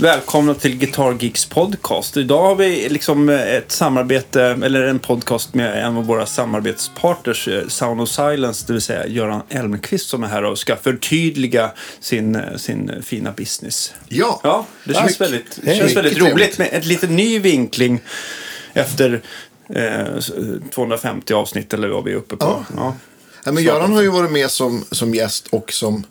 Välkomna till Guitar Geeks podcast. Idag har vi liksom ett samarbete, eller en podcast med en av våra samarbetspartners, eh, Sound of Silence, det vill säga Göran Elmqvist som är här och ska förtydliga sin, eh, sin fina business. Ja, Ja, det Tack. känns väldigt, det känns väldigt roligt trevligt. med en lite ny vinkling efter eh, 250 avsnitt eller vad vi är uppe på. Ja. Ja. Ja, men Göran har ju varit med som, som gäst och som,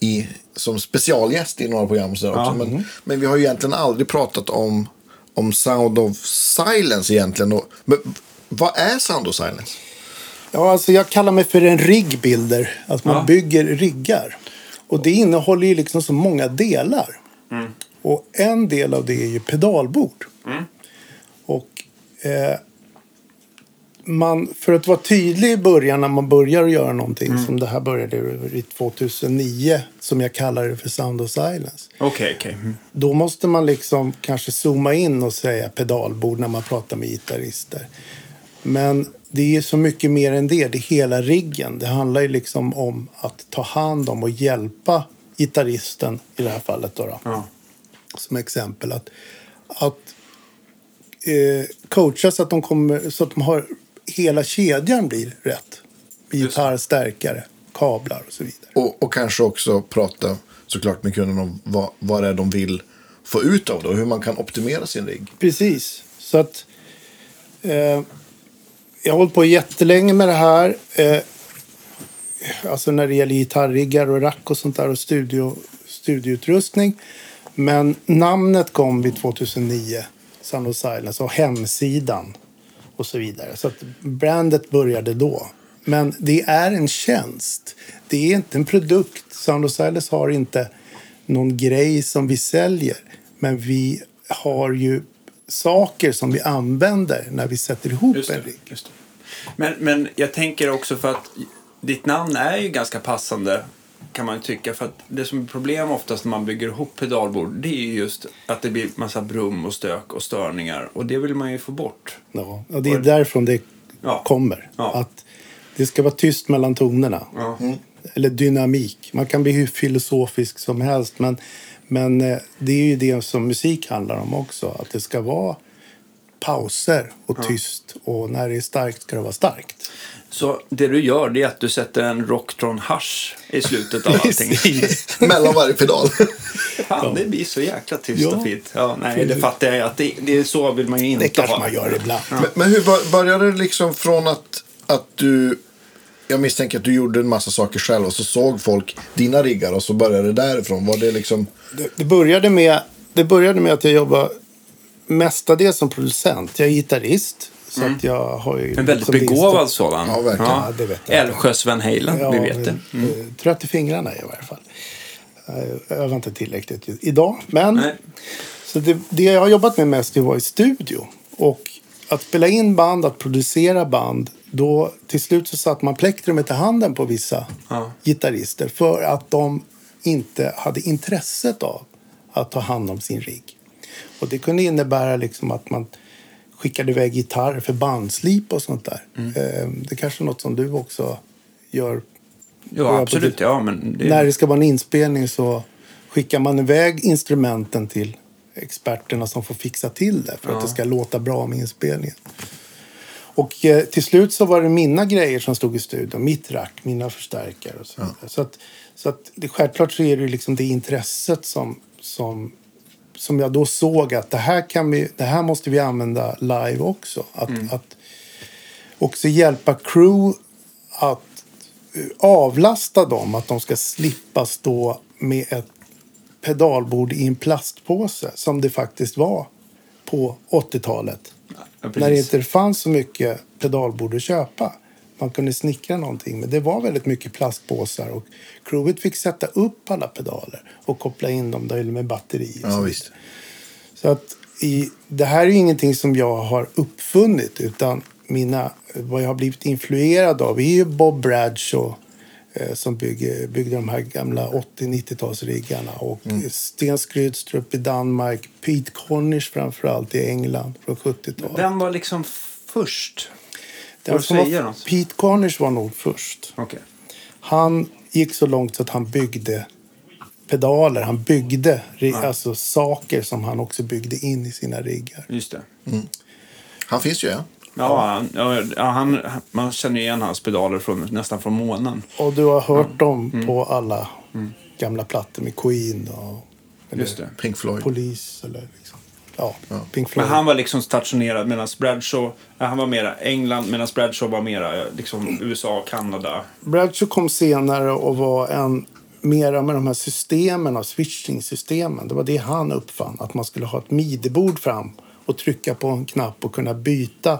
i, som specialgäst i några program. Så också. Men, men vi har ju egentligen aldrig pratat om, om Sound of Silence egentligen. Och, men vad är Sound of Silence? Ja, alltså jag kallar mig för en riggbuilder. Att man Ja. bygger riggar. Och det innehåller ju liksom så många delar. Och en del av det är ju pedalbord. Och eh, man, för att vara tydlig i början när man börjar göra någonting som det här började i 2009 som jag kallar det för Sound of Silence. Okej, okej. Mm. Då måste man liksom kanske zooma in och säga pedalbord när man pratar med gitarrister. Men det är så mycket mer än det. Det är hela riggen. Det handlar ju liksom om att ta hand om och hjälpa gitarristen i det här fallet. Då, då Ja. som exempel. Att, att eh, coacha så att, de kommer, så att de har hela kedjan blir rätt. Gitarr, stärkare, kablar och så vidare. Och, och kanske också prata såklart med kunden om vad, vad det är de vill få ut av det och hur man kan optimera sin rigg. Precis. Så att eh, jag har hållit på jättelänge med det här. Eh, alltså när det gäller gitarriggar och rack och sånt där och studio, studioutrustning. Men namnet kom vid 2009, Sound of Silence, och hemsidan och så vidare. Så att brandet började då. Men det är en tjänst. Det är inte en produkt. Sound of Silence har inte någon grej som vi säljer. Men vi har ju saker som vi använder när vi sätter ihop Just en det, rigg. just det. Men, men jag tänker också för att ditt namn är ju ganska passande kan man ju tycka. För att det som är problem oftast när man bygger ihop pedalbord det är ju just att det blir massa brum och stök och störningar. Och det vill man ju få bort. Ja, och det är därifrån det Ja. kommer. Ja. Att det ska vara tyst mellan tonerna. Ja. Eller dynamik. Man kan bli hur filosofisk som helst. Men, men eh, det är ju det som musik handlar om också. Att det ska vara pauser och tyst. Och när det är starkt ska det vara starkt. Så det du gör det är att du sätter en Rocktron Hash i slutet av allting. Mellan varje pedal. Fan, det blir så jäkla tyst Ja. och fint. Ja, nej, det fattar jag ju att det, det är så vill man ju inte Det kanske ha. man gör ibland. Men, men hur bör- började det liksom från att, att du... Jag misstänker att du gjorde en massa saker själv och så såg folk dina riggar och så började det därifrån. Var det liksom... Det, det, började med, det började med att jag jobbade mestadels som producent. Jag är gitarrist. Så att jag har ju Mm. En väldigt liksom begåvad sådan. Ja, verkligen. Ja, det vet jag. Älvsjö Sven Hejlen, Ja, vi vet det. men, eh, Trött i fingrarna i varje fall. Jag övar inte tillräckligt idag. Men Nej. så det, det jag har jobbat med mest var i studio. Och att spela in band, att producera band. Då till slut så satte man plektrumet i handen på vissa Ja. gitarrister. För att de inte hade intresset av att ta hand om sin rigg. Och det kunde innebära liksom att man skickade iväg gitarr för bandslip och sånt där. Mm. Eh, Det kanske är något som du också gör Ja, absolut. Ja, men det... när det ska vara en inspelning så skickar man iväg instrumenten till experterna som får fixa till det för att det ska låta bra med inspelningen. Och eh, till slut så var det mina grejer som stod i studion. Mitt rack, mina förstärkare och så vidare. Så, att, så att det, självklart så är det liksom det intresset som, som, som jag då såg att det här, kan vi, det här måste vi använda live också. Att, att också hjälpa crew att eh, avlasta dem. Att de ska slippa stå med ett pedalbord i en plastpåse som det faktiskt var på 80-talet. Ja, när det inte fanns så mycket pedalbord att köpa. Man kunde snickra någonting, men det var väldigt mycket plastpåsar. Och crewet fick sätta upp alla pedaler och koppla in dem där med batteri. och Ja, så visst. så att i, det här är ju ingenting som jag har uppfunnit utan mina, vad jag har blivit influerad av är ju Bob Bradshaw eh, som bygger, byggde de här gamla 80-90-talsriggarna och Sten Skrydstrup i Danmark, Pete Cornish framförallt i England från 70-talet. Vem var liksom först? Den som var- säga något? Pete Cornish var nog först. Okej. Han gick så långt så att han byggde pedaler. Han byggde ri- alltså, saker som han också byggde in i sina riggar. Just det. Han finns ju, ja. Ja, han, ja, ja, han, man känner igen hans pedaler från, nästan från månen. Och du har hört dem på alla gamla plattor med Queen och eller Just det. Pink Floyd. Polis eller. Ja, Pink Floyd. Men han var liksom stationerad medan Bradshaw, ja, han var mera England medan Bradshaw var mera eh, liksom USA och Kanada. Bradshaw kom senare och var en mera med de här systemen av switching-systemen. Det var det han uppfann. Att man skulle ha ett midi-bord fram och trycka på en knapp och kunna byta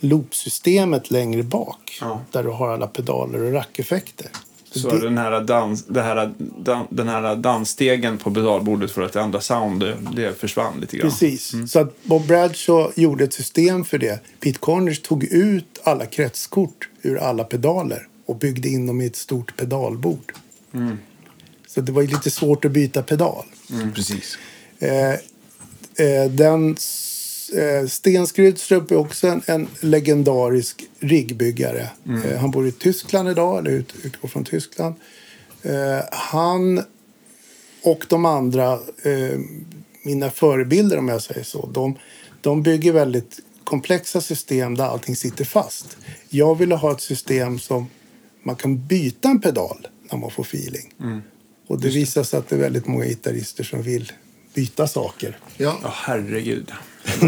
loopsystemet längre bak. Ja. Där du har alla pedaler och rackeffekter. Så det, den här, dans, det här, dan, den här dansstegen på pedalbordet för att ändra sound, det, det försvann lite grann. Precis. Så att Bob Bradshaw gjorde ett system för det. Pete Cornish tog ut alla kretskort ur alla pedaler och byggde in dem i ett stort pedalbord. Så det var lite svårt att byta pedal. Precis. Eh, eh, den Sten Skrydstrup är också en, en legendarisk riggbyggare. Eh, han bor i Tyskland idag, eller ut, utgår från Tyskland. Eh, han och de andra, eh, mina förebilder om jag säger så, de, de bygger väldigt komplexa system där allting sitter fast. Jag ville ha ett system som man kan byta en pedal när man får feeling. Och det visar sig att det är väldigt många gitarrister som vill byta saker. Ja, Ja, herregud.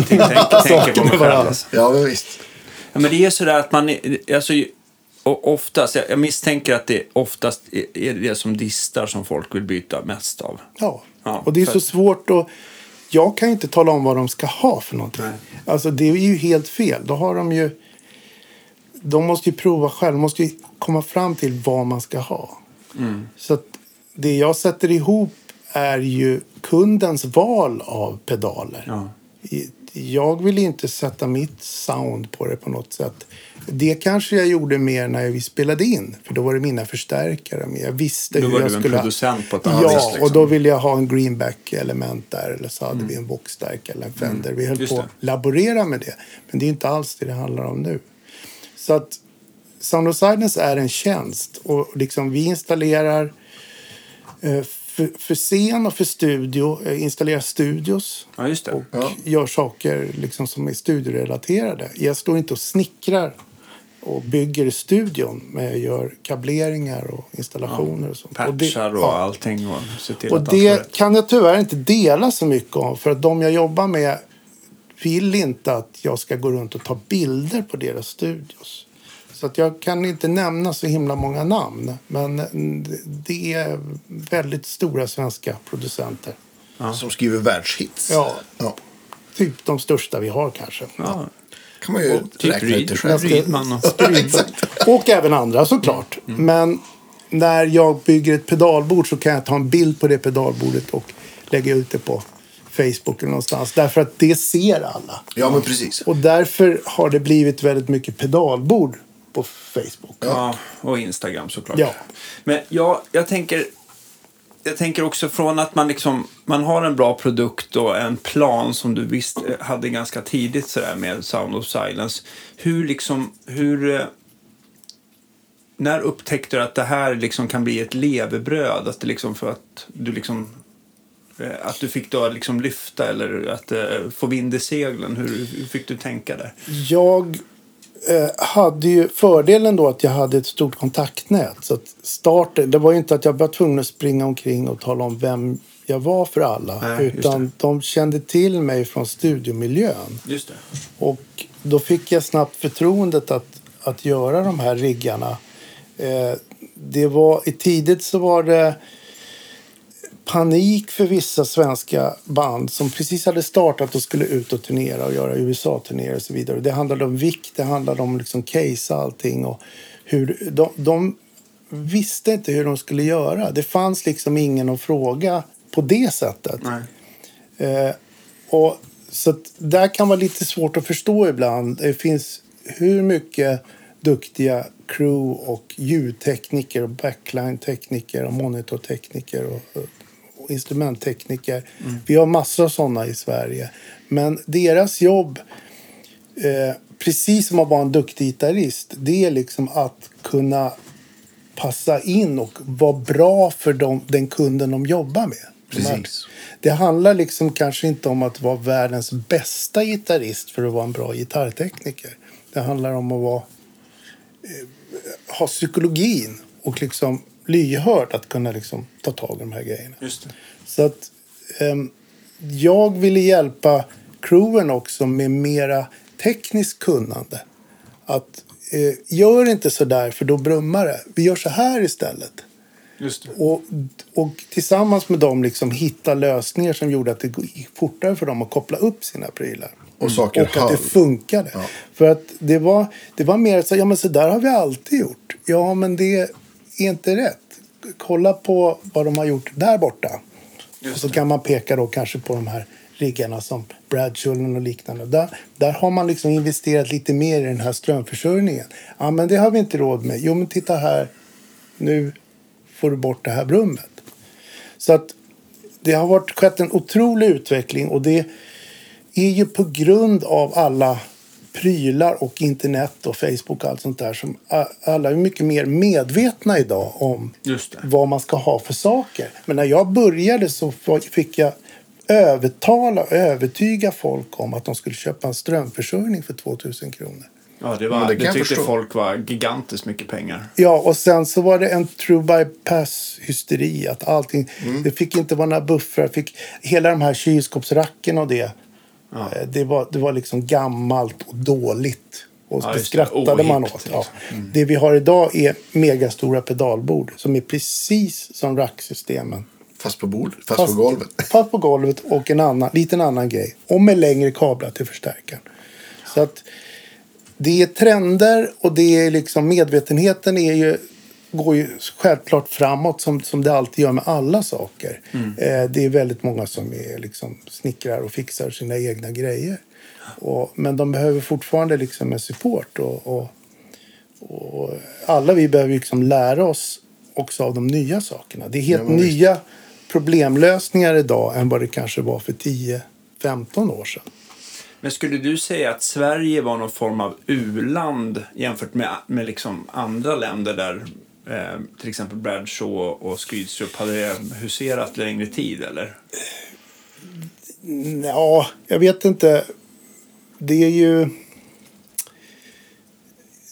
Tänker på mig själv. allt. Alltså. ja men visst. Ja, men det är sådär att man... Alltså, och oftast, jag misstänker att det oftast är- det som distar som folk vill byta mest av. Ja. Ja, och det är för- så svårt att... Jag kan ju inte tala om vad de ska ha för någonting. Nej. Alltså det är ju helt fel. Då har de ju... De måste ju prova själv. De måste ju komma fram till vad man ska ha. Mm. Så att det jag sätter ihop är ju kundens val av pedaler. Ja. Jag vill inte sätta mitt sound på det på något sätt. Det kanske jag gjorde mer när vi spelade in. För då var det mina förstärkare med. Jag visste Då hur var jag du en skulle... producent på ett Ja, annat vis. liksom. och då ville jag ha en greenback-element där. Eller så hade vi en boxstärk eller en Fender. Vi höll Mm. Just på det. att laborera med det. Men det är inte alls det det handlar om nu. Så att Sound of Silence är en tjänst. Och liksom vi installerar eh, för, för scen och för studio. eh, Installerar studios. Ja, just det. Och Ja. gör saker liksom som är studierelaterade. Jag står inte och snickrar och bygger i studion. Men jag gör kableringar och installationer och sånt. Och det- Patchar och ja. allting och Och det kan jag tyvärr inte dela så mycket om. För att de jag jobbar med vill inte att jag ska gå runt och ta bilder på deras studios. Så att jag kan inte nämna så himla många namn. Men mm, det är väldigt stora svenska producenter. Som skriver världshits. Ja. ja. Typ de största vi har kanske. Ja, kan man ju typ räkna ut det Ryd- själv. Rydman och... Och även andra såklart. Men när jag bygger ett pedalbord så kan jag ta en bild på det pedalbordet och lägga ut det på Facebook eller någonstans. Därför att det ser alla. Ja, men precis. Och därför har det blivit väldigt mycket pedalbord på Facebook. Ja, och Instagram såklart. Ja. Men jag, jag, tänker, jag tänker också från att man, liksom, man har en bra produkt och en plan som du visst eh, hade ganska tidigt sådär med Sound of Silence. Hur liksom, hur... eh, När upptäckte du att det här liksom kan bli ett levebröd? Att det liksom för att du liksom... eh, Att du fick då liksom lyfta eller att få vind i seglen. Hur, hur fick du tänka där? Jag eh, hade ju fördelen då att jag hade ett stort kontaktnät. Så att starten, det var ju inte att jag var tvungen att springa omkring och tala om vem jag var för alla. Nej, utan de kände till mig från studiomiljön. Just det. Och då fick jag snabbt förtroendet att, att göra de här riggarna. Eh, det var, I tidigt så var det panik för vissa svenska band som precis hade startat och skulle ut och turnera och göra USA-turnéer och så vidare. Det handlade om vikt, det handlade om liksom case och allting. Och hur, de, de visste inte hur de skulle göra. Det fanns liksom ingen att fråga på det sättet. Eh, och, så där kan vara lite svårt att förstå ibland. Det finns hur mycket duktiga crew och ljudtekniker och backline-tekniker och monitortekniker och, instrumenttekniker. Vi har massor av sådana i Sverige. Men deras jobb, eh, precis som att vara en duktig gitarrist, det är liksom att kunna passa in och vara bra för dem, den kunden de jobbar med. Precis. Det handlar liksom kanske inte om att vara världens bästa gitarrist för att vara en bra gitarrtekniker. Det handlar om att vara, eh, ha psykologin och liksom lyhörd att kunna liksom ta tag i de här grejerna. Just det. Så att ehm, jag ville hjälpa crewen också med mera tekniskt kunnande. Att eh, gör inte så där för då brummar det. Vi gör så här istället. Just det. Och, och tillsammans med dem liksom hitta lösningar som gjorde att det gick fortare för dem att koppla upp sina prylar. Och saker Och att det funkade. Ja. För att det var, det var mer så ja men så där har vi alltid gjort. Ja men det är inte rätt. Kolla på vad de har gjort där borta. Just och så det. kan man peka då kanske på de här riggarna som Bradshaw och liknande. Där, där har man liksom investerat lite mer i den här strömförsörjningen. Ja men det har vi inte råd med. Jo men titta här. Nu får du bort det här brummet. Så att det har varit, skett en otrolig utveckling och det är ju på grund av alla prylar och internet och Facebook och allt sånt där som alla är mycket mer medvetna idag om Just det. vad man ska ha för saker. Men när jag började så fick jag övertala och övertyga folk om att de skulle köpa en strömförsörjning för 2000 kronor. Ja, det, Men var, det det, tyckte förstå. folk var gigantiskt mycket pengar. Ja, och sen så var det en true bypass-hysteri. Att allting, Mm. Det fick inte vara några buffrar. Fick, hela de här kylskåpsracken och det. Ja. eh, Det, var, det var liksom gammalt och dåligt. Och Ja, det just det. skrattade man åt. Ja. liksom. Det vi har idag är megastora pedalbord som är precis som racksystemen. Fast på bordet, fast, på golvet. Fast på golvet och en annan, liten annan grej. Och med längre kablar till förstärkaren. Så att det är trender och det är liksom medvetenheten är ju, går ju självklart framåt som, som det alltid gör med alla saker. Eh, det är väldigt många som är liksom snickrar och fixar sina egna grejer. Och, men de behöver fortfarande liksom en support. Och, och, och alla vi behöver liksom lära oss också av de nya sakerna. Det är helt Ja, men visst. nya problemlösningar idag än vad det kanske var för 10-15 år sedan. Men skulle du säga att Sverige var någon form av u-land jämfört med, med liksom andra länder där eh, till exempel Bradshaw och Skydstrup hade huserat längre tid, eller? Ja, jag vet inte. Det är ju...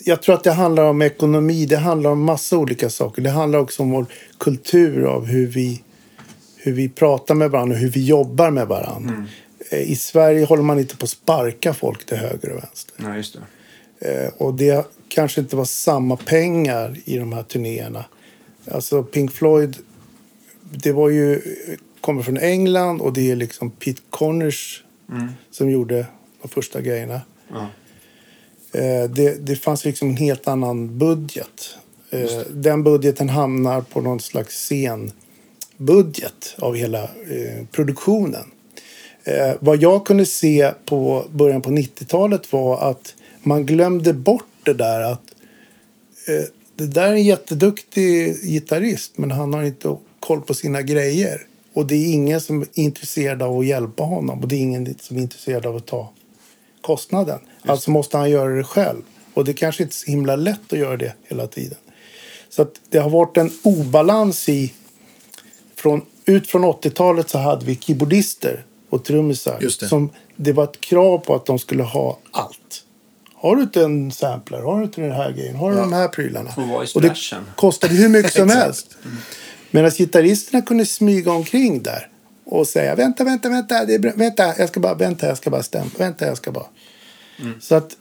Jag tror att det handlar om ekonomi. Det handlar om massa olika saker. Det handlar också om vår kultur av hur vi, hur vi pratar med varandra och hur vi jobbar med varandra. Eh, I Sverige håller man inte på att sparka folk till höger och vänster. Nej, just det. Eh, och det kanske inte var samma pengar i de här turnéerna. Alltså Pink Floyd, det var ju, kommer från England och det är liksom Pete Connors som gjorde de första grejerna. Eh, det, det fanns liksom en helt annan budget. Eh, den budgeten hamnar på någon slags scenbudget av hela produktionen. Vad jag kunde se på början på 90-talet var att man glömde bort det där att eh, det där är en jätteduktig gitarrist men han har inte koll på sina grejer. Och det är ingen som är intresserad av att hjälpa honom och det är ingen som är intresserad av att ta kostnaden. Alltså måste han göra det själv. Och det kanske inte är så himla lätt att göra det hela tiden. Så att det har varit en obalans i... Från, ut från 80-talet så hade vi keyboardister och trummisar. Just. Som det var ett krav på att de skulle ha allt. Har du inte en sampler? Har du inte den här grejen? Har du de här prylarna? Och det kostade hur mycket som helst. Medan gitarristerna kunde smyga omkring där och säga vänta, vänta, vänta, det är vänta, jag ska bara, vänta, jag ska bara stämpa, vänta, jag ska bara. Så att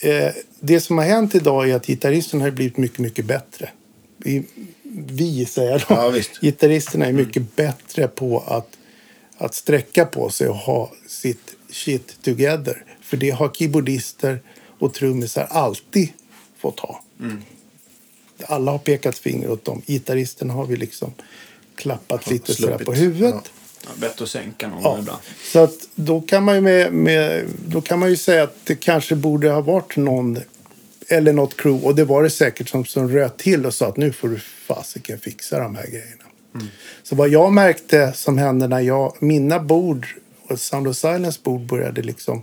eh, det som har hänt idag är att gitarristerna har blivit mycket, mycket bättre. Vi, vi säger jag. Ja. Gitarristerna är mycket bättre på att, att sträcka på sig och ha sitt shit together. För det har keyboardister och trummisar alltid fått ha. Alla har pekat finger åt dem. Gitarristerna har vi liksom klappat lite sådär på huvudet. Ja. Ja, bättre att sänka någon Ja. ibland. Så att då kan man ju med, med, då kan man ju säga att det kanske borde ha varit någon eller något crew och det var det säkert som, som röt till och sa att nu får du fasiken fixa de här grejerna. Så vad jag märkte som hände när jag, mina bord och Sound of Silence bord började liksom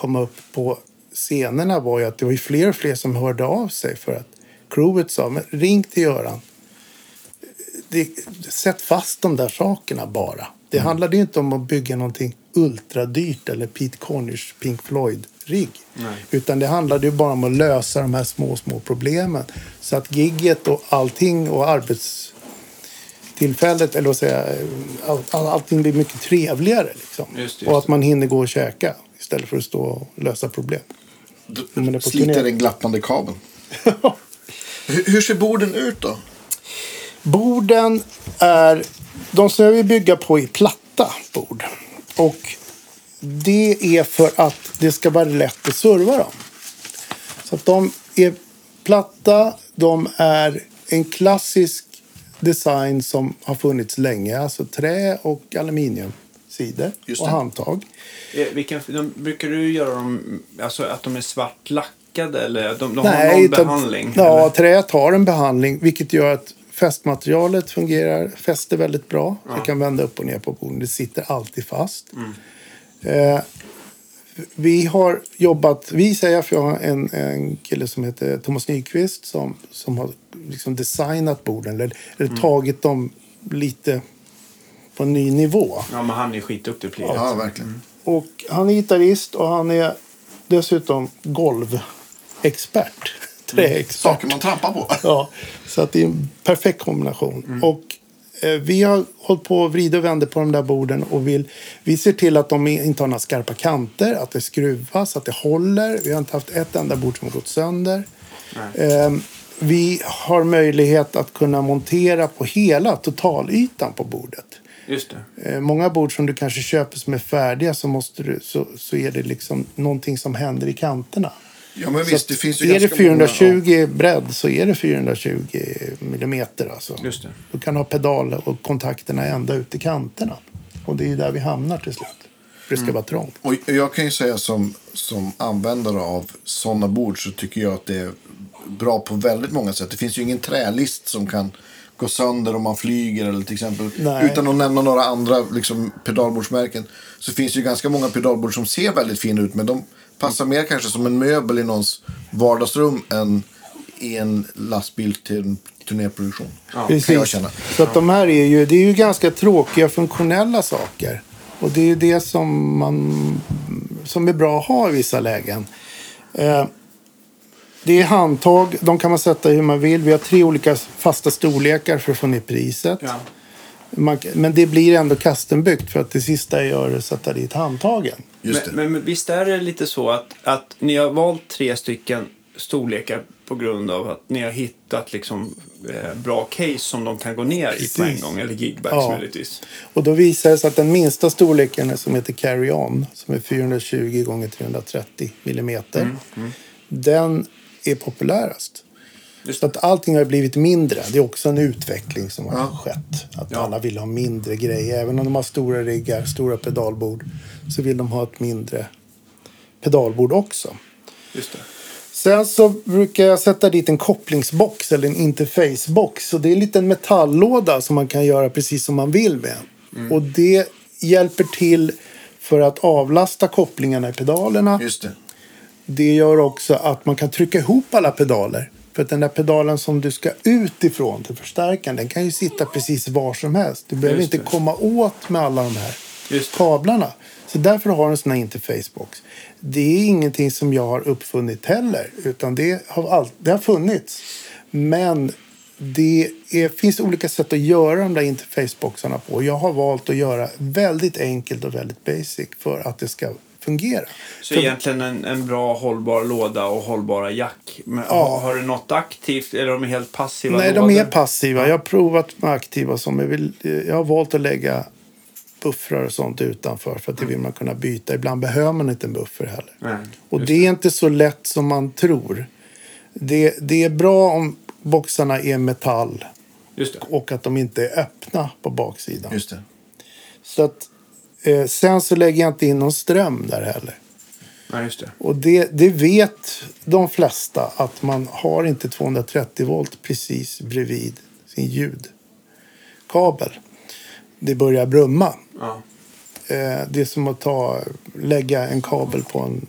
komma upp på scenerna var ju att det var fler och fler som hörde av sig för att crewet sa, men ring till Göran. Det, sätt fast de där sakerna bara. Det Mm. handlade ju inte om att bygga någonting ultradyrt eller Pete Cornish Pink Floyd-rigg. Utan det handlade ju bara om att lösa de här små, små problemen. Så att gigget och allting och arbetstillfället, eller vad säga, all, all, allting blir mycket trevligare. Liksom. Just just och att man hinner gå och käka istället för att stå och lösa problem. På Sliter den glappande kabeln. hur, hur ser borden ut då? Borden är... De som jag vill bygga på är platta bord. Och det är för att det ska vara lätt att serva dem. Så att de är platta. De är en klassisk design som har funnits länge. Alltså trä och aluminiumsidor Just och handtag. Eh, Vilken, de, brukar du göra dem, alltså att de är svart lackade eller de, de har Nej, någon utan- behandling? Ja, eller? träet har en behandling vilket gör att fästmaterialet fungerar, fäster väldigt bra. Jag kan vända upp och ner på borden. Det sitter alltid fast. Eh, vi har jobbat, vi säger för jag har en, en kille som heter Thomas Nyqvist som, som har liksom designat borden eller, eller tagit dem lite på en ny nivå. Ja, men han är skitduktig på det. Ja, verkligen. Och han är gitarrist och han är dessutom golvexpert. Träexpert. Saker man trampar på. Ja, så att det är en perfekt kombination. Och eh, vi har hållit på och vrider och vänder på de där borden och vill, vi ser till att de inte har några skarpa kanter, att det skruvas, att det håller. Vi har inte haft ett enda bord som har gått sönder. Eh, vi har möjlighet att kunna montera på hela totalytan på bordet. Just det. Eh, många bord som du kanske köper som är färdiga så, måste du, så, så är det liksom någonting som händer i kanterna. Ja, men Så visst, det finns ju är det ganska många- 420 bredd så är det 420 millimeter. Alltså. Just det. Du kan ha pedal och kontakterna ända ut i kanterna. Och det är ju där vi hamnar till slut. För det ska vara trångt. Och jag kan ju säga som, som användare av sådana bord så tycker jag att det är bra på väldigt många sätt. Det finns ju ingen trälist som kan gå sönder om man flyger eller till exempel. Nej. Utan att nämna några andra liksom, pedalbordsmärken. Så finns det ju ganska många pedalbord som ser väldigt fina ut. Men de passar mer kanske som en möbel i någons vardagsrum än i en lastbil till en turnéproduktion. Jag känna. Så att de här är ju, det är ju ganska tråkiga funktionella saker. Och det är ju det som, man, som är bra att ha i vissa lägen. Eh, det är handtag, de kan man sätta hur man vill. Vi har tre olika fasta storlekar för att få ner priset. Ja. Man, men det blir ändå custombyggt för att det sista jag gör är att sätta dit handtagen. Just det. Men, men, men visst är det lite så att, att ni har valt tre stycken storlekar på grund av att ni har hittat liksom, eh, bra case som de kan gå ner i på en gång, eller gigbags Ja. möjligtvis. Och då visar det sig att den minsta storleken som heter Carry On som är 420 gånger 330 millimeter. Den är populärast. Just Så att allting har blivit mindre. Det är också en utveckling som har Ja. skett. Att Ja. alla vill ha mindre grejer. Även om de har stora riggar, stora pedalbord så vill de ha ett mindre pedalbord också. Just det. Sen så brukar jag sätta dit en kopplingsbox eller en interfacebox. Så det är en liten metalllåda som man kan göra precis som man vill med. Och det hjälper till för att avlasta kopplingarna i pedalerna. Det. Gör också att man kan trycka ihop alla pedaler. För att den där pedalen som du ska ut ifrån till förstärkaren, den kan ju sitta precis var som helst. Du behöver inte komma åt med alla de här kablarna. Så därför har du en sån här interfacebox. Det är ingenting som jag har uppfunnit heller, utan det har, all, det har funnits. Men det är, finns olika sätt att göra de där interfaceboxarna på. Jag har valt att göra väldigt enkelt och väldigt basic för att det ska fungera. Så För- egentligen en, en bra hållbar låda och hållbara jack. Men Ja. har, du något aktivt eller är de helt passiva Nej, lådor? de är passiva. Jag har provat med aktiva som jag vill. Jag har valt att lägga buffrar och sånt utanför för att det vill man kunna byta. Ibland behöver man inte en buffer heller. Nej, Och det är inte så lätt som man tror. Det, det är bra om boxarna är metall Just det. och att de inte är öppna på baksidan. Just det. Så att, eh, sen så lägger jag inte in någon ström där heller. Nej, just det. Och det, det vet de flesta att man har inte 230 volt precis bredvid sin ljudkabel. Det börjar brumma. Ja. Eh, det är som att ta, lägga en kabel på en,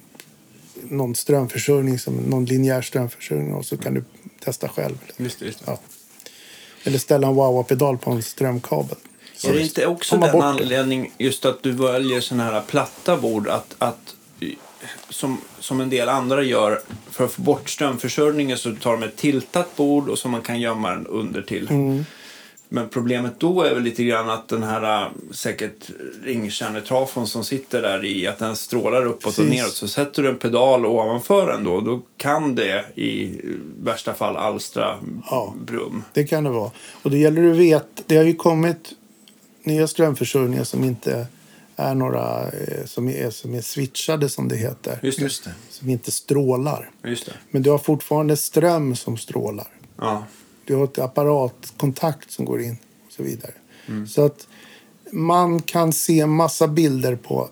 någon strömförsörjning, som någon linjär strömförsörjning och så kan du testa själv. Just det, just det. Ja. Eller ställa en wah-wah-pedal på en strömkabel. Är det inte också den anledning just att du väljer sådana här platta bord att, att som, som en del andra gör för att få bort strömförsörjningen så tar de ett tiltat bord och som man kan gömma den under till. Mm. Men problemet då är väl lite grann att den här säkert ringkärnetrafon som sitter där i att den strålar uppåt och Precis. neråt. Så sätter du en pedal ovanför den då, då kan det i värsta fall alstra Ja. brum. Det kan det vara. Och det gäller att veta. Det har ju kommit nya strömförsörjningar som inte är några eh, som är, som är switchade som det heter. Just det. Just det. Som inte strålar. Just det. Men du har fortfarande ström som strålar. Ja. Du har ett apparatkontakt som går in och så vidare. Så att man kan se massa bilder på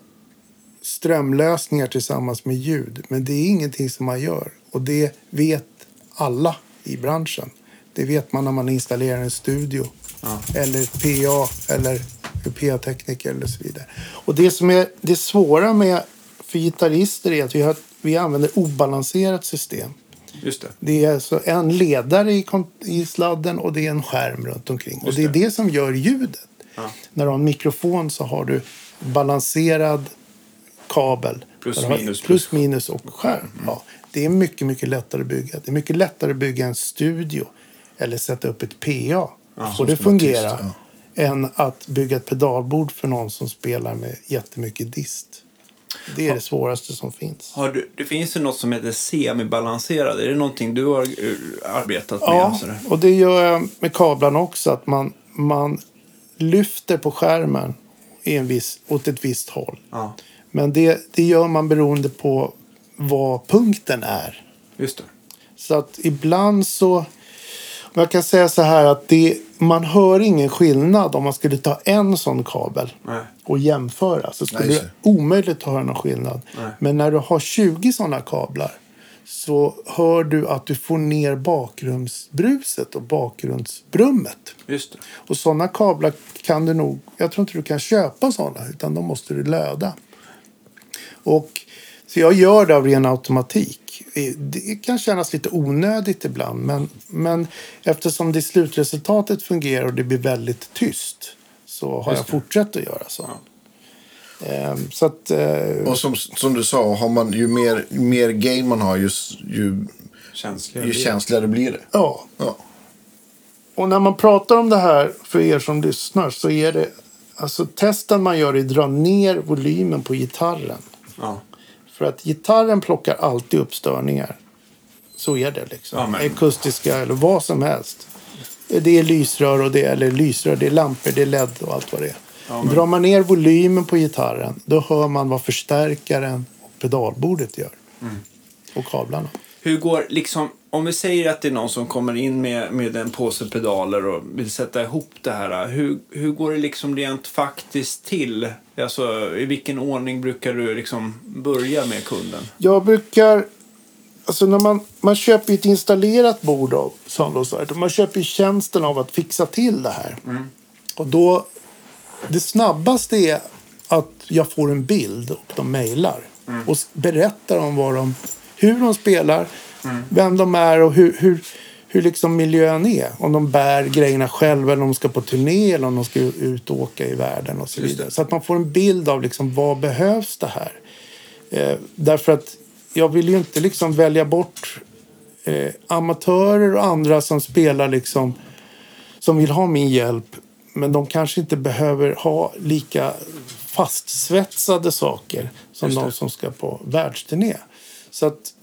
strömlösningar tillsammans med ljud. Men det är ingenting som man gör. Och det vet alla i branschen. Det vet man när man installerar en studio. Eller PA eller PA-tekniker eller så vidare. Och det som är det svåra med för gitarrister är att vi, har, vi använder obalanserat system. Just det. Det är alltså en ledare i, i sladden och det är en skärm runt omkring. och det är det. det som gör ljudet. Ja. När du har en mikrofon så har du balanserad kabel. Plus, minus, plus minus och skärm. Ja, det är mycket, mycket lättare att bygga. Det är mycket lättare att bygga en studio eller sätta upp ett PA. Och det fungerar. tyst, Än att bygga ett pedalbord för någon som spelar med jättemycket dist. Det är det svåraste som finns. Har du, det finns ju något som heter semibalanserad. Är det någonting du har eh, arbetat med? Ja, sådär? och det gör jag med kablarna också. Att man, man lyfter på skärmen i en viss, åt ett visst håll. Ja, Men det, det gör man beroende på vad punkten är. just det. Så att ibland så... Man kan säga så här att det, man hör ingen skillnad om man skulle ta en sån kabel Nej. och jämföra. Så skulle Nej, det omöjligt att höra någon skillnad. Nej. Men när du har 20 sådana kablar så hör du att du får ner bakgrundsbruset och bakgrundsbrummet. Just det. Och sådana kablar kan du nog... Jag tror inte du kan köpa sådana, utan de måste du löda. Och, så jag gör det av ren automatik. Det kan kännas lite onödigt ibland, men, men eftersom det slutresultatet fungerar och det blir väldigt tyst så har jag fortsatt att göra så. Ehm, så att... eh, Och som, som du sa, har man, ju mer, mer gain man har, ju, ju, Känsligare. ju känsligare blir det. ja, Ja. Och när man pratar om det här för er som lyssnar så är det alltså testen man gör är att dra ner volymen på gitarren. Ja. För att gitarren plockar alltid upp störningar. Så är det liksom. Ja, men- Akustiska eller vad som helst. Det är lysrör och det är, eller lysrör, det är lampor, det är LED och allt vad det är. Ja, men- Drar man ner volymen på gitarren då hör man vad förstärkaren och pedalbordet gör. Mm. Och kablarna. Hur går liksom, om vi säger att det är någon som kommer in med, med en påse pedaler och vill sätta ihop det här. Hur, hur går det liksom rent faktiskt till? Alltså, I vilken ordning brukar du liksom börja med kunden? Jag brukar... Alltså när man, man köper ett installerat bord av Soundhouse Man köper tjänsten av att fixa till det här. Och då... Det snabbaste är att jag får en bild och de mejlar. Och s- berättar om vad de, hur de spelar, vem de är och hur, hur, hur liksom miljön är. Om de bär grejerna själva eller om de ska på turné eller om de ska ut och åka i världen och så vidare. Så att man får en bild av liksom vad behövs det här. Eh, därför att jag vill ju inte liksom välja bort eh, amatörer och andra som spelar liksom som vill ha min hjälp. Men de kanske inte behöver ha lika fastsvetsade saker som de som ska på världsturné. Så att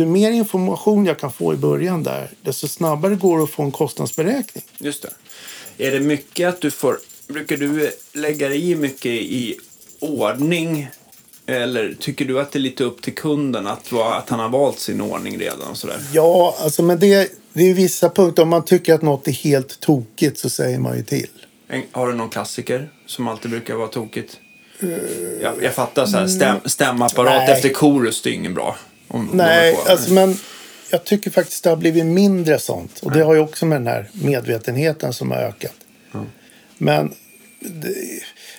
ju mer information jag kan få i början där, desto snabbare går det att få en kostnadsberäkning. Just det. Är det mycket att du får... Brukar du lägga dig i mycket i ordning? Eller tycker du att det är lite upp till kunden att, att han har valt sin ordning redan? Och sådär? Ja, alltså, men det, det är vissa punkter. Om man tycker att något är helt tokigt så säger man ju till. Har du någon klassiker som alltid brukar vara tokigt? Jag, jag fattar så här, stäm, stämapparat Nej. efter korus, det är ingen bra. Nej, alltså, men jag tycker faktiskt det har blivit mindre sånt. Och det har ju också med den här medvetenheten som har ökat. Men det,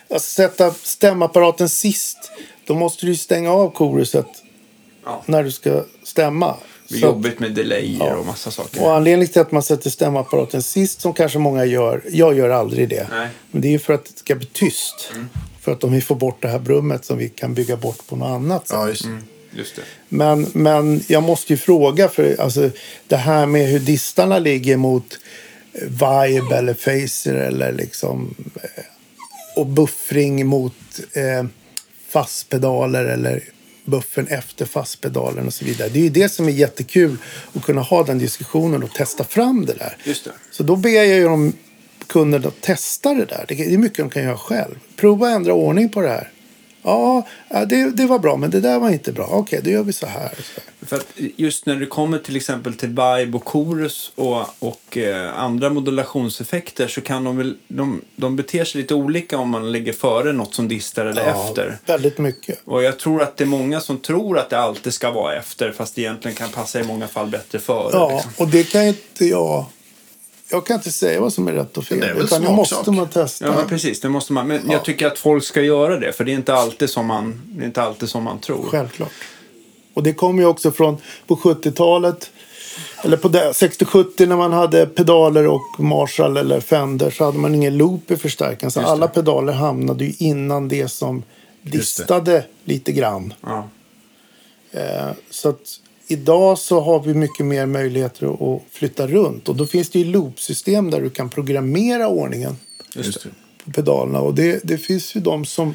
att sätta stämapparaten sist, då måste du ju stänga av koruset Ja. när du ska stämma. Det är Så jobbigt med delayer och massa saker. Och anledningen till att man sätter stämapparaten sist, som kanske många gör, jag gör aldrig det. Nej. Men det är ju för att det ska bli tyst. För att om vi får bort det här brummet som vi kan bygga bort på något annat sätt. Ja, Men, men jag måste ju fråga, för alltså, det här med hur distarna ligger mot eh, vibe eller phaser eller liksom eh, och buffring mot eh, fastpedaler eller buffen efter fastpedalen och så vidare. Det är ju det som är jättekul att kunna ha den diskussionen och testa fram det där. Just det. Så då ber jag ju de kunderna att testa det där. Det är mycket de kan göra själv. Prova att ändra ordning på det här. Ja, ja, det, det var bra, men det där var inte bra. Okej, då gör vi så här. För just när det kommer till exempel till vibe och chorus och, och eh, andra modulationseffekter så kan de väl, de, de beter sig lite olika om man lägger före något som distar eller efter. Väldigt mycket. Och jag tror att det är många som tror att det alltid ska vara efter fast det egentligen kan passa i många fall bättre före. Ja, liksom. och det kan inte jag... Jag kan inte säga vad som är rätt och fel. Det är väl utan det måste man testa. Ja, men precis. Det måste man. Men jag tycker att folk ska göra det. För det är inte alltid som man, det är inte alltid som man tror. Självklart. Och det kommer ju också från på 70-talet. Eller på det- 60-70 när man hade pedaler och Marshall eller Fender så hade man ingen loop i förstärkaren. Så det. alla pedaler hamnade ju innan det som distade lite grann. Ja. Eh, Så att idag så har vi mycket mer möjligheter att- flytta runt. Och då finns det ju loopsystem där du kan programmera ordningen på pedalerna. Och det, det finns ju de som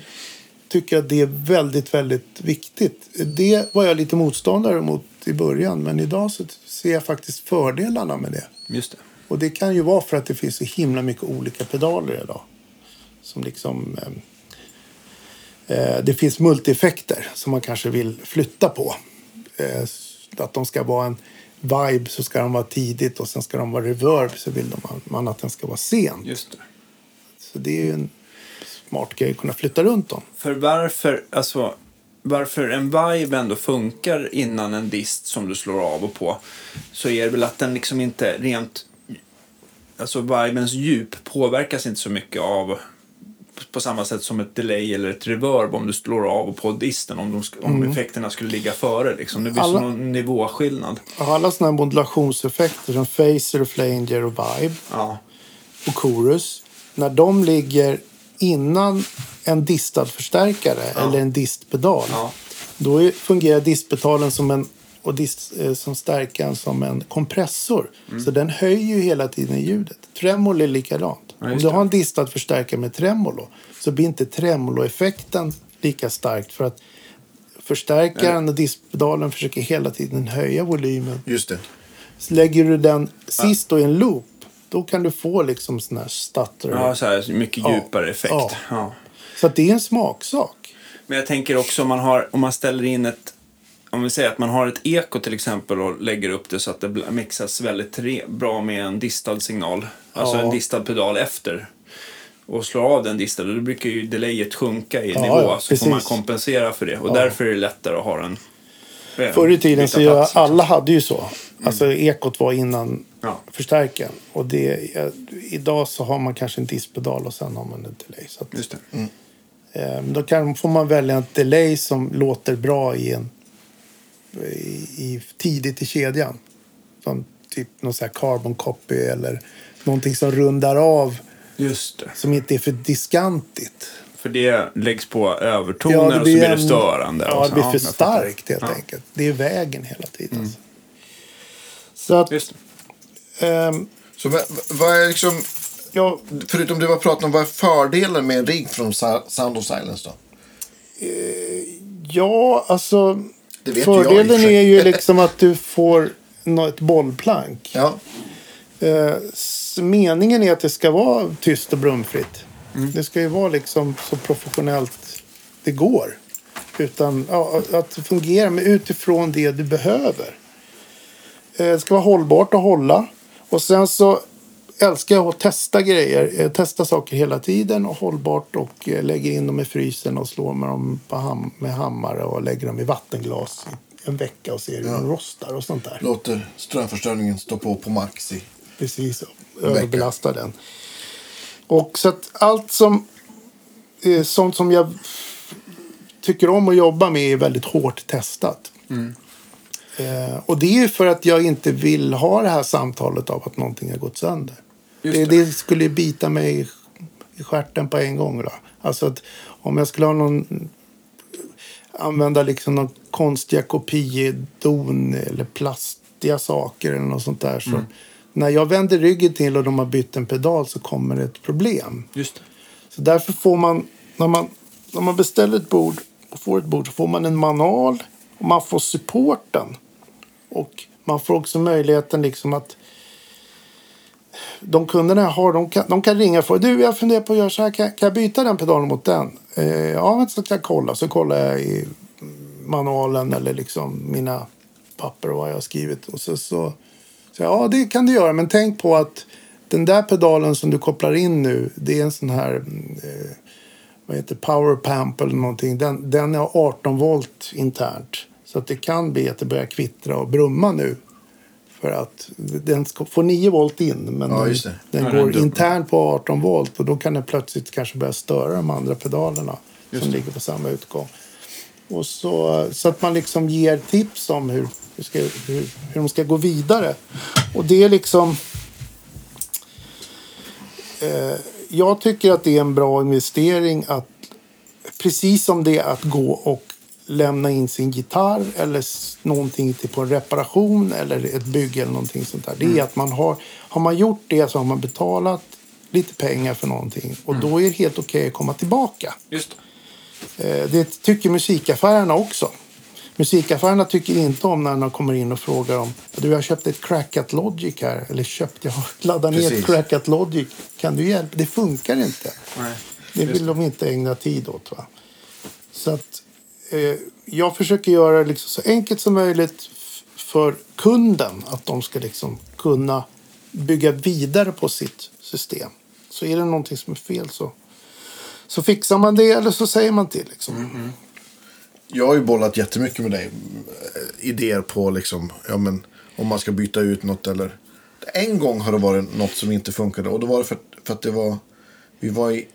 tycker att det är väldigt, väldigt viktigt. Det var jag lite motståndare mot i början. Men idag så ser jag faktiskt fördelarna med det. Just det. Och det kan ju vara för att det finns så himla mycket olika pedaler idag. Som liksom... Eh, eh, det finns multieffekter som man kanske vill flytta på. Eh, att de ska vara en vibe så ska de vara tidigt och sen ska de vara reverb så vill man att den ska vara sen. Just det. Så det är ju en smart grej att kunna flytta runt dem. För varför, alltså, varför en vibe ändå funkar innan en dist som du slår av och på så är det väl att den liksom inte rent... Alltså vibens djup påverkas inte så mycket av på samma sätt som ett delay eller ett reverb om du slår av och på disten om, de, om effekterna skulle ligga före. Liksom. Det blir Alla- någon nivåskillnad. Alla sådana här modulationseffekter som phaser och flanger och vibe Ja, och chorus. När de ligger innan en distad förstärkare eller en distpedal. Ja. Då är, fungerar distpedalen som en och dist, eh, som stärkaren som en kompressor. Mm. Så den höjer ju hela tiden ljudet. Tremolo är likadant. Ja, Om du har en distad förstärkare med tremolo så blir inte tremoloeffekten lika starkt. För att förstärkaren och distpedalen försöker hela tiden höja volymen. Just det. Så lägger du den sist då i en loop, då kan du få liksom sån här stutter. ja så här, mycket Ja. djupare effekt. Ja. Ja. Så det är en smaksak. Men jag tänker också om man, har, om man ställer in ett om vi säger att man har ett eko till exempel och lägger upp det så att det mixas väldigt bra med en distad signal. Alltså Ja. en distad pedal efter. Och slår av den distade, då brukar ju delayet sjunka i Ja, nivå. ja, så får man precis. kompensera för det. Och därför är det lättare att ha den. eh, Förr i tiden så jag, plats, liksom. alla hade ju så. Alltså ekot var innan Ja. förstärkaren. Och det, idag så har man kanske en distpedal och sen har man en delay. Så att, Just det. eh, då kan, får man välja en delay som låter bra i en, i, tidigt i kedjan. Som typ någon sån här carbon copy eller någonting som rundar av Just det. som inte är för diskantigt. För det läggs på övertoner Ja, och så blir det störande. Ja, det blir för starkt helt Ja. Mm. enkelt. Det är vägen hela tiden. alltså. Så att, Just ehm, Så vad, vad är liksom, ja, förutom det vi har pratat om, vad är fördelen med en rigg från Sound of Silence då? ja, alltså. Det vet jag Fördelen sig. är ju liksom att du får ett bollplank. Ja, Eh, meningen är att det ska vara tyst och brumfritt. Mm. Det ska ju vara liksom så professionellt det går. Utan ja, att det fungerar men utifrån det du behöver. Eh, Det ska vara hållbart att hålla. Och sen så älskar jag att testa grejer. eh, Testa saker hela tiden och hållbart och eh, lägger in dem i frysen och slår med dem på ham- med hammare och lägger dem i vattenglas i en vecka och ser hur de rostar och sånt där. låter strömförsörjningen stå på på max i. Precis, överbelasta den. Och så att allt som eh, sånt som jag tycker om att jobba med är väldigt hårt testat. Mm. Eh, och det är ju för att jag inte vill ha det här samtalet av att någonting har gått sönder. Det, det. det skulle bita mig i, i stjärten på en gång. Då. Alltså att om jag skulle ha någon använda liksom någon konstiga kopiedon eller plastiga saker eller något sånt där. Så Mm. När jag vänder ryggen till och de har bytt en pedal så kommer det ett problem. Just det. Så därför får man, när man, när man beställer ett bord och får ett bord så får man en manual och man får supporten. Och man får också möjligheten liksom att de kunderna jag har, de kan, de kan ringa och fråga du jag funderar på att göra så här, kan, kan jag byta den pedalen mot den? Eh, ja, vänta så ska jag kolla. Så kollar jag i manualen eller liksom mina papper och vad jag har skrivit. Och så, så, så ja, det kan du göra, men tänk på att den där pedalen som du kopplar in nu, det är en sån här eh, vad heter power pamp eller någonting. Den, den är 18 volt internt. Så att det kan bli att det börjar kvittra och brumma nu. För att den ska, får 9 volt in men Ja, den, den Ja, går internt på 18 volt och då kan den plötsligt kanske börja störa de andra pedalerna Just som det. ligger på samma utgång. Och så, så att man liksom ger tips om hur, hur, ska, hur, hur de ska gå vidare. Och det är liksom... Eh, jag tycker att det är en bra investering att precis som det är att gå och lämna in sin gitarr eller någonting till på en reparation eller ett bygge eller någonting sånt där. Det är att man har, har man gjort det så har man betalat lite pengar för någonting och då är det helt okej att komma tillbaka. Just det. Eh, Det tycker musikaffärerna också. Musikaffärerna tycker inte om när någon kommer in och frågar om du jag har köpt ett Crackat Logic här. Eller köpt, jag har laddat ner ett. Crackat Logic. Kan du hjälpa? Det funkar inte. Nej. Det vill de inte ägna tid åt. Va? Så att eh, jag försöker göra det liksom så enkelt som möjligt för kunden. Att de ska liksom kunna bygga vidare på sitt system. Så är det någonting som är fel så, så fixar man det eller så säger man till. Liksom. Mm, mm. Jag har ju bollat jättemycket med dig. Eh, idéer på liksom, ja men om man ska byta ut något eller. En gång har det varit något som inte funkade och då var det för, för att det var, vi var i,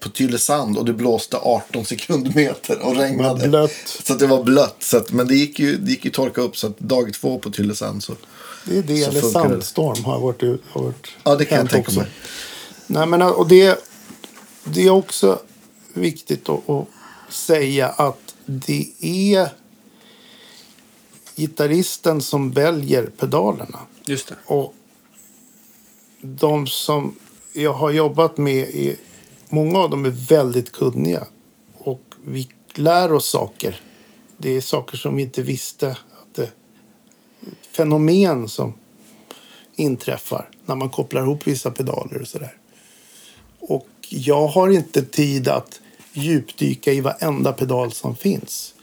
på Tylösand och det blåste 18 sekundmeter och regnade. blött. Så att det var blött. Så att, men det gick ju, det gick ju torka upp så att dag två på Tylösand så. Det är det, Så eller sandstorm har varit, har varit Ja det kan jag tänka också. mig. Nej, men, och det, det är också viktigt att, att säga att det är gitarristen som väljer pedalerna. Just det. Och de som jag har jobbat med, många av dem är väldigt kunniga. Och vi lär oss saker. Det är saker som vi inte visste. Att det, fenomen som inträffar när man kopplar ihop vissa pedaler och sådär. Och jag har inte tid att djupdyka i varenda pedal som finns.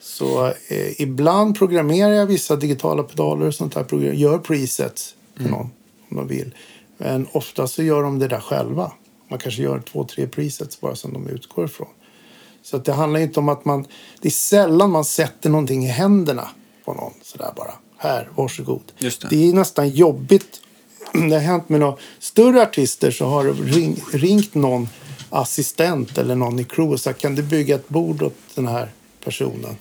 Så eh, ibland programmerar jag vissa digitala pedaler och sånt där. Gör presets för någon om de vill. Men ofta så gör de det där själva. Man kanske gör två, tre presets bara som de utgår ifrån. Så det handlar inte om att man... Det är sällan man sätter någonting i händerna på någon sådär bara. Här, varsågod. Just det. det är nästan jobbigt. Det har hänt med några större artister så har ring, ringt någon assistent eller någon i crew och sagt kan du bygga ett bord åt den här personen.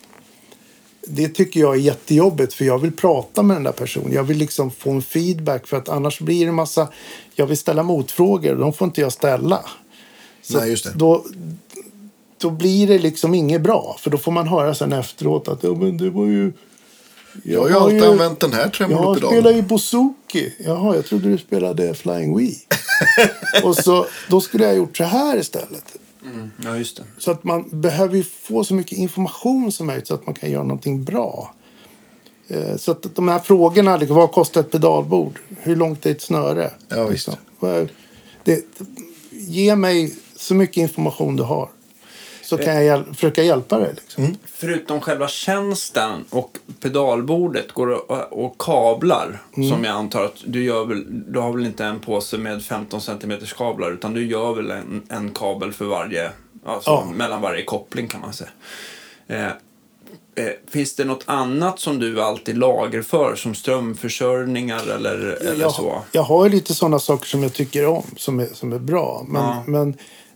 Det tycker jag är jättejobbigt för jag vill prata med den där personen. Jag vill liksom få en feedback för att annars blir det massa... Jag vill ställa motfrågor och de får inte jag ställa. Så Nej, just det. Då, då blir det liksom inget bra. För då får man höra sen efteråt att ja, men det var ju... Jag har ju alltid använt den här Jag tremolopedalen. spelar ju bouzouki. Jaha, jag trodde du spelade Flying Wii. och så, då skulle jag ha gjort så här istället. Ja, just det. Så att man behöver ju få så mycket information som möjligt så att man kan göra någonting bra. Eh, Så att de här frågorna, vad kostar ett pedalbord? Hur långt är ett snöre? Ja, visst. Liksom. Vad- Det, ge mig så mycket information du har. Så kan jag hjäl- försöka hjälpa dig. Liksom. Förutom själva tjänsten och pedalbordet går det och, och kablar som jag antar att du gör väl, du har väl inte en påse med 15 cm kablar utan du gör väl en, en kabel för varje, alltså Ja. mellan varje koppling kan man säga. Eh, eh, finns det något annat som du alltid lagerför som strömförsörjningar eller, eller jag, så? jag har ju lite sådana saker som jag tycker om, som är, som är bra. Men, Ja. men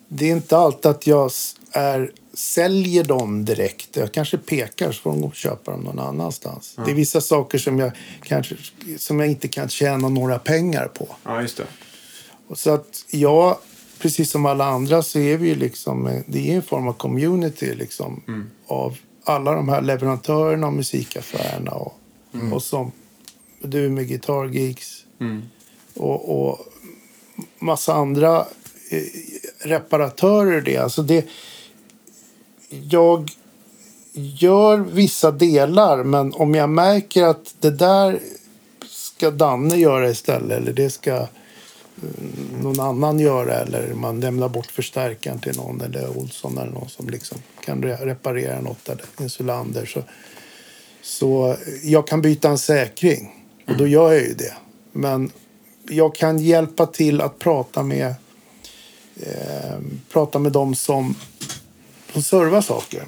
det är inte alltid att jag är säljer dem direkt. Jag kanske pekar så får de gå och köpa dem någon annanstans. Det är vissa saker som jag, kanske, som jag inte kan tjäna några pengar på. Ja, just det. Och så att jag, precis som alla andra, så är vi liksom, det är en form av community liksom. Av alla de här leverantörerna och musikaffärerna och, och som du med Guitar Geeks och, och massa andra eh, reparatörer det. Alltså det. Jag gör vissa delar men om jag märker att det där ska Danne göra istället eller det ska eh, någon annan göra eller man lämnar bort förstärkaren till någon eller Olsson eller någon som liksom kan reparera något eller Insulander så, så jag kan byta en säkring och då gör jag ju det. Men jag kan hjälpa till att prata med eh, prata med dem som, som servar saker.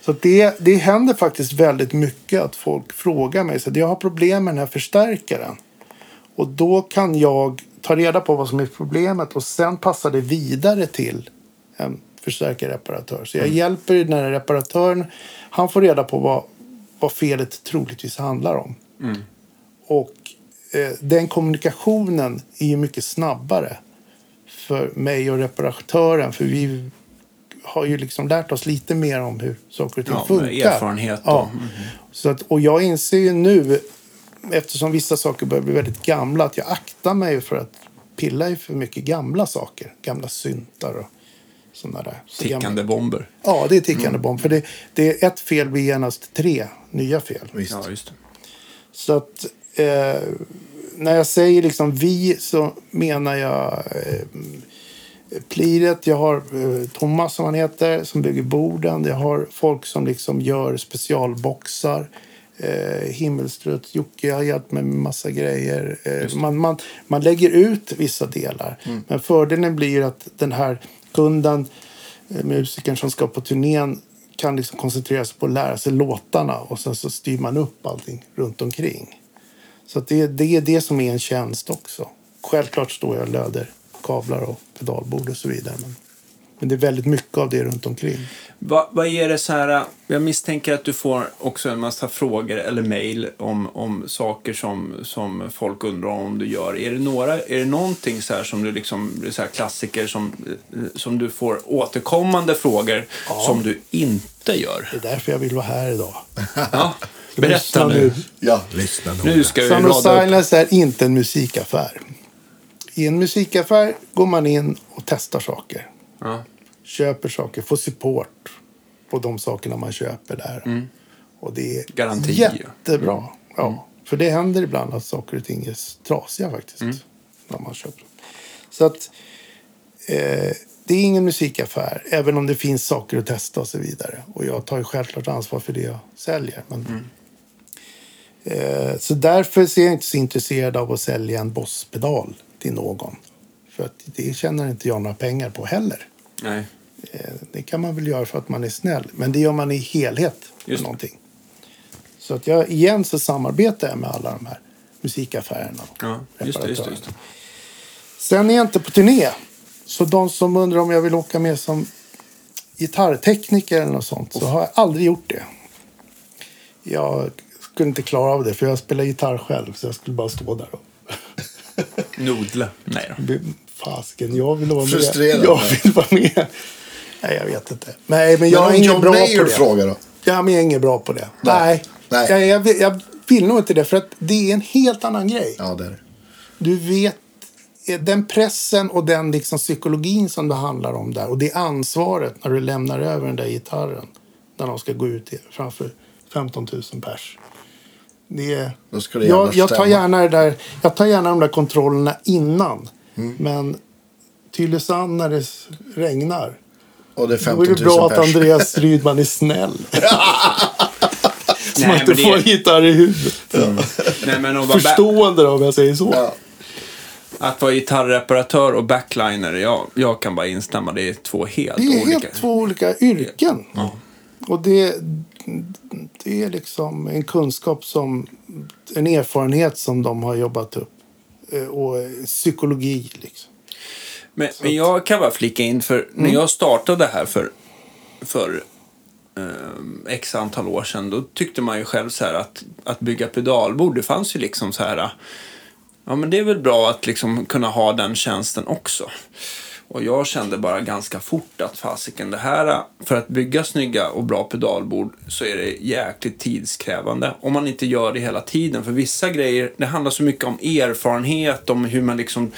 Så det, det händer faktiskt väldigt mycket att folk frågar mig. Så att jag har problem med den här förstärkaren. Och då kan jag ta reda på vad som är problemet och sen passa det vidare till en förstärkarreparatör. Så jag hjälper den här reparatören. Han får reda på vad, vad felet troligtvis handlar om. Och eh, den kommunikationen är ju mycket snabbare för mig och reparatören. För vi har ju liksom lärt oss lite mer om hur saker och ting Ja, funkar. erfarenhet Ja. och- mhm. Så att, och jag inser ju nu, eftersom vissa saker börjar bli väldigt gamla, att jag aktar mig för att pilla i för mycket gamla saker. Gamla syntar och sådana där. Så Tickande gamla- bomber. Ja, det är tickande bomb. För det, det är ett fel blir genast tre nya fel. Visst. Ja, just det. Så att eh, när jag säger liksom vi så menar jag eh, Pliret, jag har eh, Thomas som han heter som bygger borden. Jag har folk som liksom gör specialboxar. Eh, Himmelstrut, Jocke har hjälpt mig med massa grejer. Eh, man, man, man lägger ut vissa delar. Men fördelen blir att den här kunden, eh, musikern som ska på turnén kan liksom koncentrera sig på att lära sig låtarna och sen så styr man upp allting runt omkring. Så det, det är det som är en tjänst också. Självklart står jag och löder kablar och pedalbord och så vidare. Men, men det är väldigt mycket av det runt omkring. Va, vad är det så här, jag misstänker att du får också en massa frågor eller mejl om, om saker som, som folk undrar om du gör. Är det, några, är det någonting så här som du liksom, så här klassiker som, som du får återkommande frågor som du inte gör? Det är därför jag vill vara här idag. Ja, berätta lyssna nu. Ja, lyssna noga. Nu ska vi Sound of. Silence är inte en musikaffär. I en musikaffär går man in och testar saker. Ja. Köper saker, får support på de sakerna man köper där. Och det är Garanti. jättebra. Ja, för det händer ibland att saker och ting är trasiga faktiskt. När man köper. Så att eh, det är ingen musikaffär. Även om det finns saker att testa och så vidare. Och jag tar ju självklart ansvar för det jag säljer. Men, eh, så därför är jag inte så intresserad av att sälja en Boss-pedal till någon. För att det tjänar inte jag några pengar på heller. Nej. Eh, Det kan man väl göra för att man är snäll. Men det gör man i helhet Just någonting. Så att jag, igen så samarbetar jag med alla de här musikaffärerna. Ja, just det, just det, just det. Sen är jag inte på turné. Så de som undrar om jag vill åka med som gitarrtekniker eller något sånt så har jag aldrig gjort det. Jag skulle inte klara av det för jag spelar gitarr själv så jag skulle bara stå där och Nodla. Nej då. Fasken, jag vill vara med. Frustrerad. Jag vill vara med. Nej, jag vet inte. Nej, men jag Men är John bra på Mayer det. frågar då? Ja, men jag är ingen bra på det. Nej. Nej. Nej. Jag, jag, vill- jag vill nog inte det för att det är en helt annan grej. Ja, det är det. Du vet eh, den pressen och den liksom psykologin som det handlar om där och det ansvaret när du lämnar över den där gitarren när de ska gå ut framför 15 000 pers. Det är, Då ska det jag, jag, tar gärna det där, jag tar gärna de där kontrollerna innan. Mm. Men Tylösand när det regnar. Och det är Då 15 är 000 det bra att pers. Andreas Rydman är snäll. Så man Nej, inte men det- får en gitarr i huvudet. Nej, men Förstående då, om jag säger så. Ja. att vara gitarrreparatör och backliner, ja, jag kan bara instämma. Det är två helt Det är olika. helt två olika yrken. Och det, det är liksom en kunskap som, en erfarenhet som de har jobbat upp. Eh, Och psykologi liksom. Men, men jag kan bara flika in, för när jag startade här för för eh, x antal år sedan, då tyckte man ju själv så här att, att bygga pedalbord, det fanns ju liksom så här, ja men det är väl bra att liksom kunna ha den tjänsten också. Och jag kände bara ganska fort att fasiken, det här, för att bygga snygga och bra pedalbord så är det jäkligt tidskrävande. Om man inte gör det hela tiden. För vissa grejer, det handlar så mycket om erfarenhet, om hur man liksom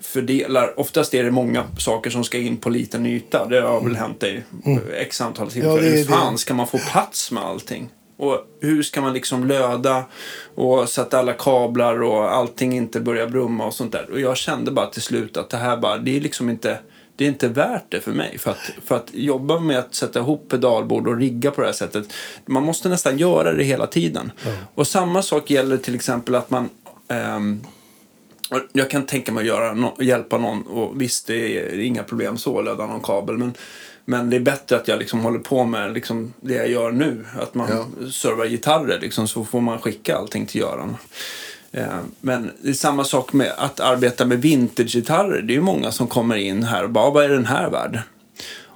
fördelar. Oftast är det många saker som ska in på liten yta. Det har väl hänt dig x antal tillfällen. Ja, Hur fan ska man få plats med allting? Och hur ska man liksom löda och så att alla kablar och allting inte börjar brumma och sånt där. Och jag kände bara till slut att det här bara, det är liksom inte, det är inte värt det för mig. För att, för att jobba med att sätta ihop pedalbord och rigga på det här sättet, man måste nästan göra det hela tiden. Och samma sak gäller till exempel att man ehm, jag kan tänka mig att göra hjälpa någon och visst det är inga problem så att löda någon kabel men, men det är bättre att jag liksom håller på med liksom det jag gör nu. Att man Ja. servar gitarrer liksom, så får man skicka allting till Göran. Eh, Men det är samma sak med att arbeta med vintagegitarrer. Det är ju många som kommer in här och bara, vad är den här värd?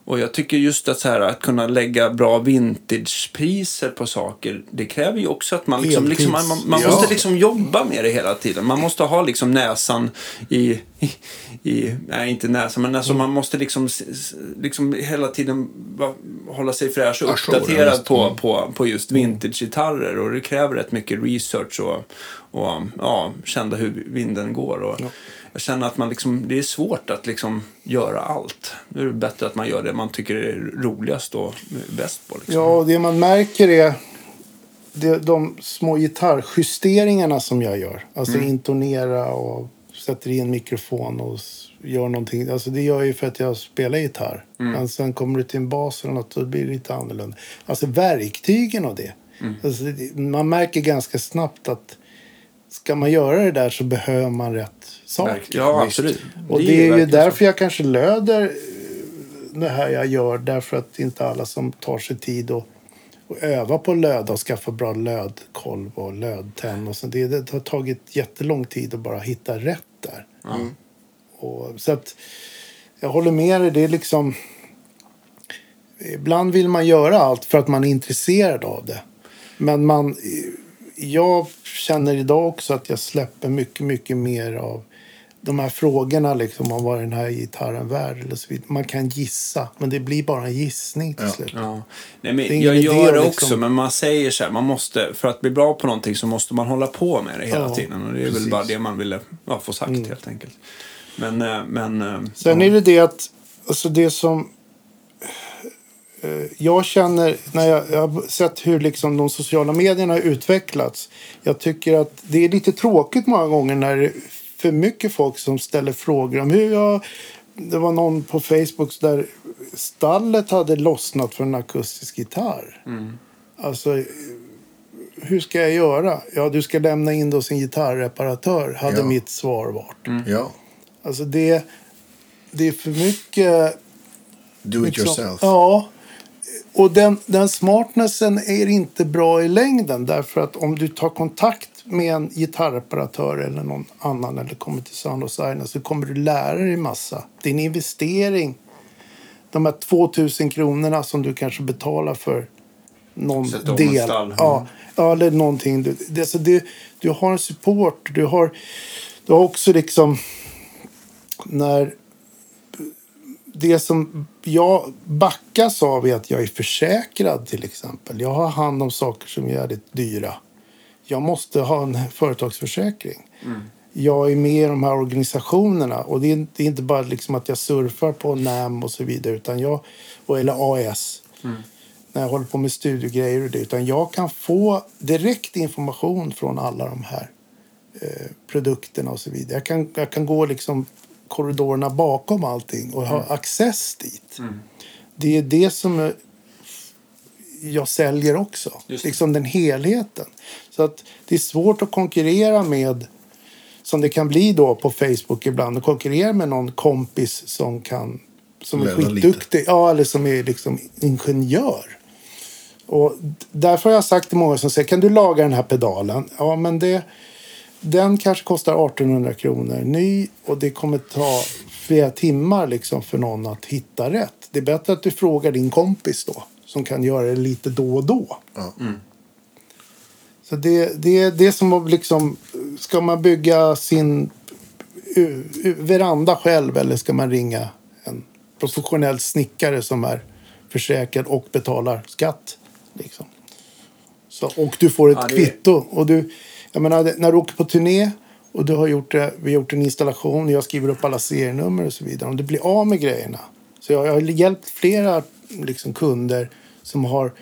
Och jag tycker just att, så här, att kunna lägga bra vintagepriser på saker, det kräver ju också att man, liksom, liksom, man, man, Ja. måste liksom jobba med det hela tiden. Man måste ha liksom näsan i, i, i nej inte näsan, men alltså man måste liksom, liksom hela tiden hålla sig fräsch och uppdaterad på, Mm. på, på just vintagegitarrer. Och det kräver rätt mycket research och, och ja, känna hur vinden går. Och, Jag känner att man liksom, det är svårt att liksom göra allt. Det är bättre att man gör det man tycker är roligast och bäst på. Liksom. Ja, och det man märker är det, de små gitarrjusteringarna som jag gör. Alltså intonera och sätter in mikrofon och gör någonting. Alltså det gör jag ju för att jag spelar gitarr. Men sen kommer du till en bas eller något så blir det lite annorlunda. Alltså verktygen och det. Alltså, det- man märker ganska snabbt att ska man göra det där så behöver man rätt saker. Ja, absolut. Och det är, ju därför så. jag kanske löder eh, det här jag gör. Därför att inte alla som tar sig tid att, att öva på att löda och skaffa bra lödkolv och lödtenn. Och så. Det, det har tagit jättelång tid att bara hitta rätt där. Och, så att jag håller med dig. Det är liksom... Ibland vill man göra allt för att man är intresserad av det. Men man, jag känner idag också att jag släpper mycket, mycket mer av de här frågorna liksom om vad den här gitarren värd eller så vidare. Man kan gissa, men det blir bara en gissning till Ja. slut. Ja. Nej, men jag gör det att också, liksom- men man säger så här, man måste, för att bli bra på någonting så måste man hålla på med det hela Ja, tiden. Och det är precis. väl bara det man ville ja, få sagt helt enkelt. Men, eh, men eh, Sen ja. är det det att, alltså det som eh, jag känner när jag, jag har sett hur liksom de sociala medierna har utvecklats. Jag tycker att det är lite tråkigt många gånger när det för mycket folk som ställer frågor om hur jag... Det var någon på Facebook där stallet hade lossnat för en akustisk gitarr. Alltså, eh, hur ska jag göra? Ja, du ska lämna in hos en gitarrreparatör, hade Ja. mitt svar varit. Ja. Alltså det, det är för mycket... Do it liksom- yourself. Ja. Och den, den smartnessen är inte bra i längden. Därför att om du tar kontakt med en gitarrreparatör eller någon annan eller kommer till Sound of Silence så kommer du lära dig massa. Din investering, de här 2000 kronorna som du kanske betalar för någon del. Ja, ja, eller någonting. Du, det, alltså det, du har en support. Du har, du har också liksom när det som jag backas av är att jag är försäkrad till exempel. Jag har hand om saker som är jävligt dyra. Jag måste ha en företagsförsäkring. Jag är med i de här organisationerna och det är, inte- bara liksom att jag surfar på NAM och så vidare utan jag, eller AS när jag håller på med studiegrejer och det. Utan jag kan få direkt information från alla de här eh, produkterna och så vidare. Jag kan, jag kan gå liksom korridorerna bakom allting och ha access dit. Det är det som jag säljer också. Liksom den helheten. Så att det är svårt att konkurrera med som det kan bli då på Facebook ibland. Och konkurrera med någon kompis som kan som är lite. skitduktig. Ja, eller som är liksom ingenjör. Och därför har jag sagt till många som säger kan du laga den här pedalen? Ja, men det, den kanske kostar 1800 kronor ny och det kommer ta flera timmar liksom för någon att hitta rätt. det är bättre att du frågar din kompis då. Som kan göra det lite då och då. Ja. Så det, det är det som att liksom, ska man bygga sin veranda själv eller ska man ringa en professionell snickare som är försäkrad och betalar skatt? Liksom. Så, och du får ett Ja, det- kvitto. Och du, jag menar, när du åker på turné och du har gjort, vi har gjort en installation, jag skriver upp alla serienummer och så vidare. Om du blir av med grejerna. Så jag, jag har hjälpt flera liksom, kunder som har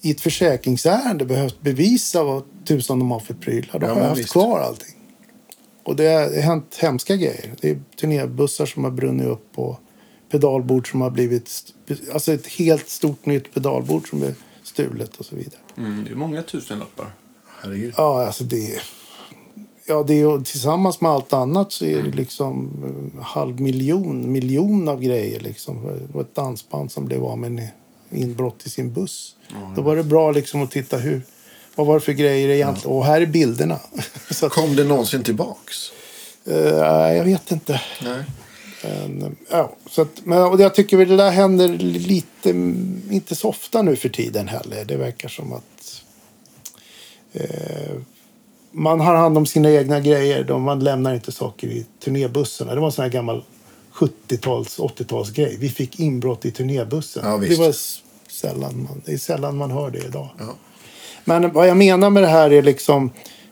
i ett försäkringsärende behövt bevisa vad tusan de har för prylar. Då Ja, har jag haft visst. kvar allting. Och det har hänt hemska grejer. Det är turnébussar som har brunnit upp och pedalbord som har blivit... Alltså ett helt stort nytt pedalbord som är stulet och så vidare. Mm, det är många tusenlappar. Herregud. Ja, alltså det... är- Ja, det är, ju- tillsammans med allt annat så är det liksom eh, halv miljon, miljon av grejer. Liksom. Det var ett dansband som blev av med en inbrott i sin buss. Då var det bra liksom att titta hur... Vad var det för grejer egentligen? Och här är bilderna. att, Kom det någonsin tillbaks? eh, jag vet inte. Nej. Men, ja, så att, men, och jag tycker väl det där händer lite, inte så ofta nu för tiden heller. Det verkar som att eh, man har hand om sina egna grejer. De, man lämnar inte saker i turnébussarna. Det var en sån här gammal 70-tals, 80-talsgrej. Vi fick inbrott i turnébussen. Ja, det, var sällan man, det är sällan man hör det idag. Ja. Men vad jag menar med det här är liksom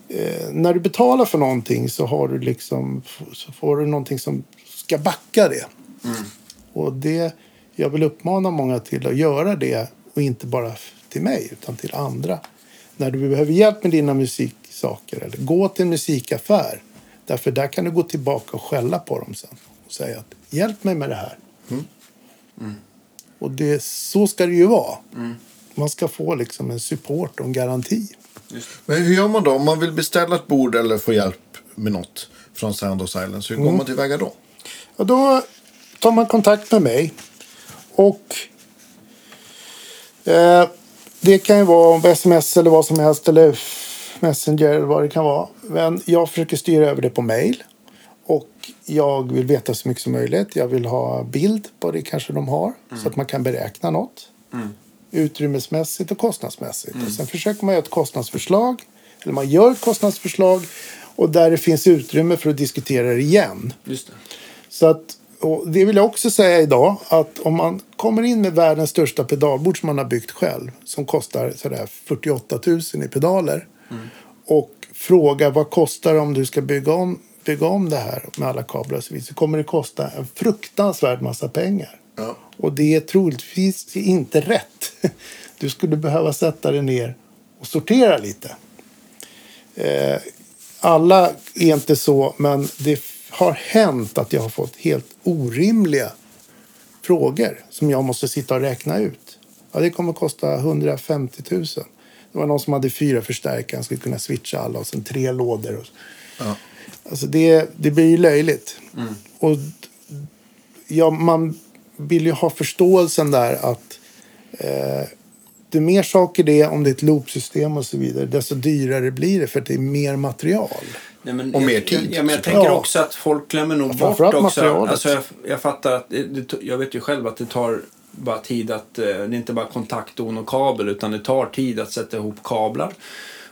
eh, när du betalar för någonting så har du liksom så får du någonting som ska backa det. Och det jag vill uppmana många till att göra det och inte bara till mig utan till andra. När du behöver hjälp med dina musiksaker eller gå till en musikaffär. Därför där kan du gå tillbaka och skälla på dem sen och säga att hjälp mig med det här. Och det, så ska det ju vara. Man ska få liksom en support och en garanti. Men hur gör man då? Om man vill beställa ett bord eller få hjälp med något från Sound of Silence. Hur går man tillväga då? Och då tar man kontakt med mig. Och eh, det kan ju vara sms eller vad som helst. Eller Messenger eller vad det kan vara. Men jag försöker styra över det på mail. Och jag vill veta så mycket som möjligt. Jag vill ha bild på det kanske de har. Så att man kan beräkna något. Utrymmesmässigt och kostnadsmässigt. Och sen försöker man göra ett kostnadsförslag. Eller man gör ett kostnadsförslag. Och där det finns utrymme för att diskutera det igen. Just det. Så att, och det vill jag också säga idag att om man kommer in med världens största pedalbord som man har byggt själv som kostar sådär 48 000 i pedaler och frågar vad kostar det om du ska bygga om, bygga om det här med alla kablar och så vidare så kommer det kosta en fruktansvärd massa pengar. Ja. Och det är troligtvis inte rätt. Du skulle behöva sätta dig ner och sortera lite. Eh, alla är inte så, men det har hänt att jag har fått helt orimliga frågor som jag måste sitta och räkna ut. Ja, det kommer att kosta 150 000. Det var någon som hade fyra förstärkare, han skulle kunna switcha alla och sen tre lådor. Och, Ja. Alltså det, det blir ju löjligt. Och ja, man vill ju ha förståelsen där att eh, det är mer saker det är om det är ett loopsystem och så vidare, desto dyrare blir det för att det är mer material. Nej, men Och jag, mer tid, Ja, men jag tänker Ja. också att folk glömmer nog bort också. materialet. Alltså jag, jag fattar att det, det, jag vet ju själv att det tar bara tid att, eh, det är inte bara kontaktdon och kabel utan det tar tid att sätta ihop kablar.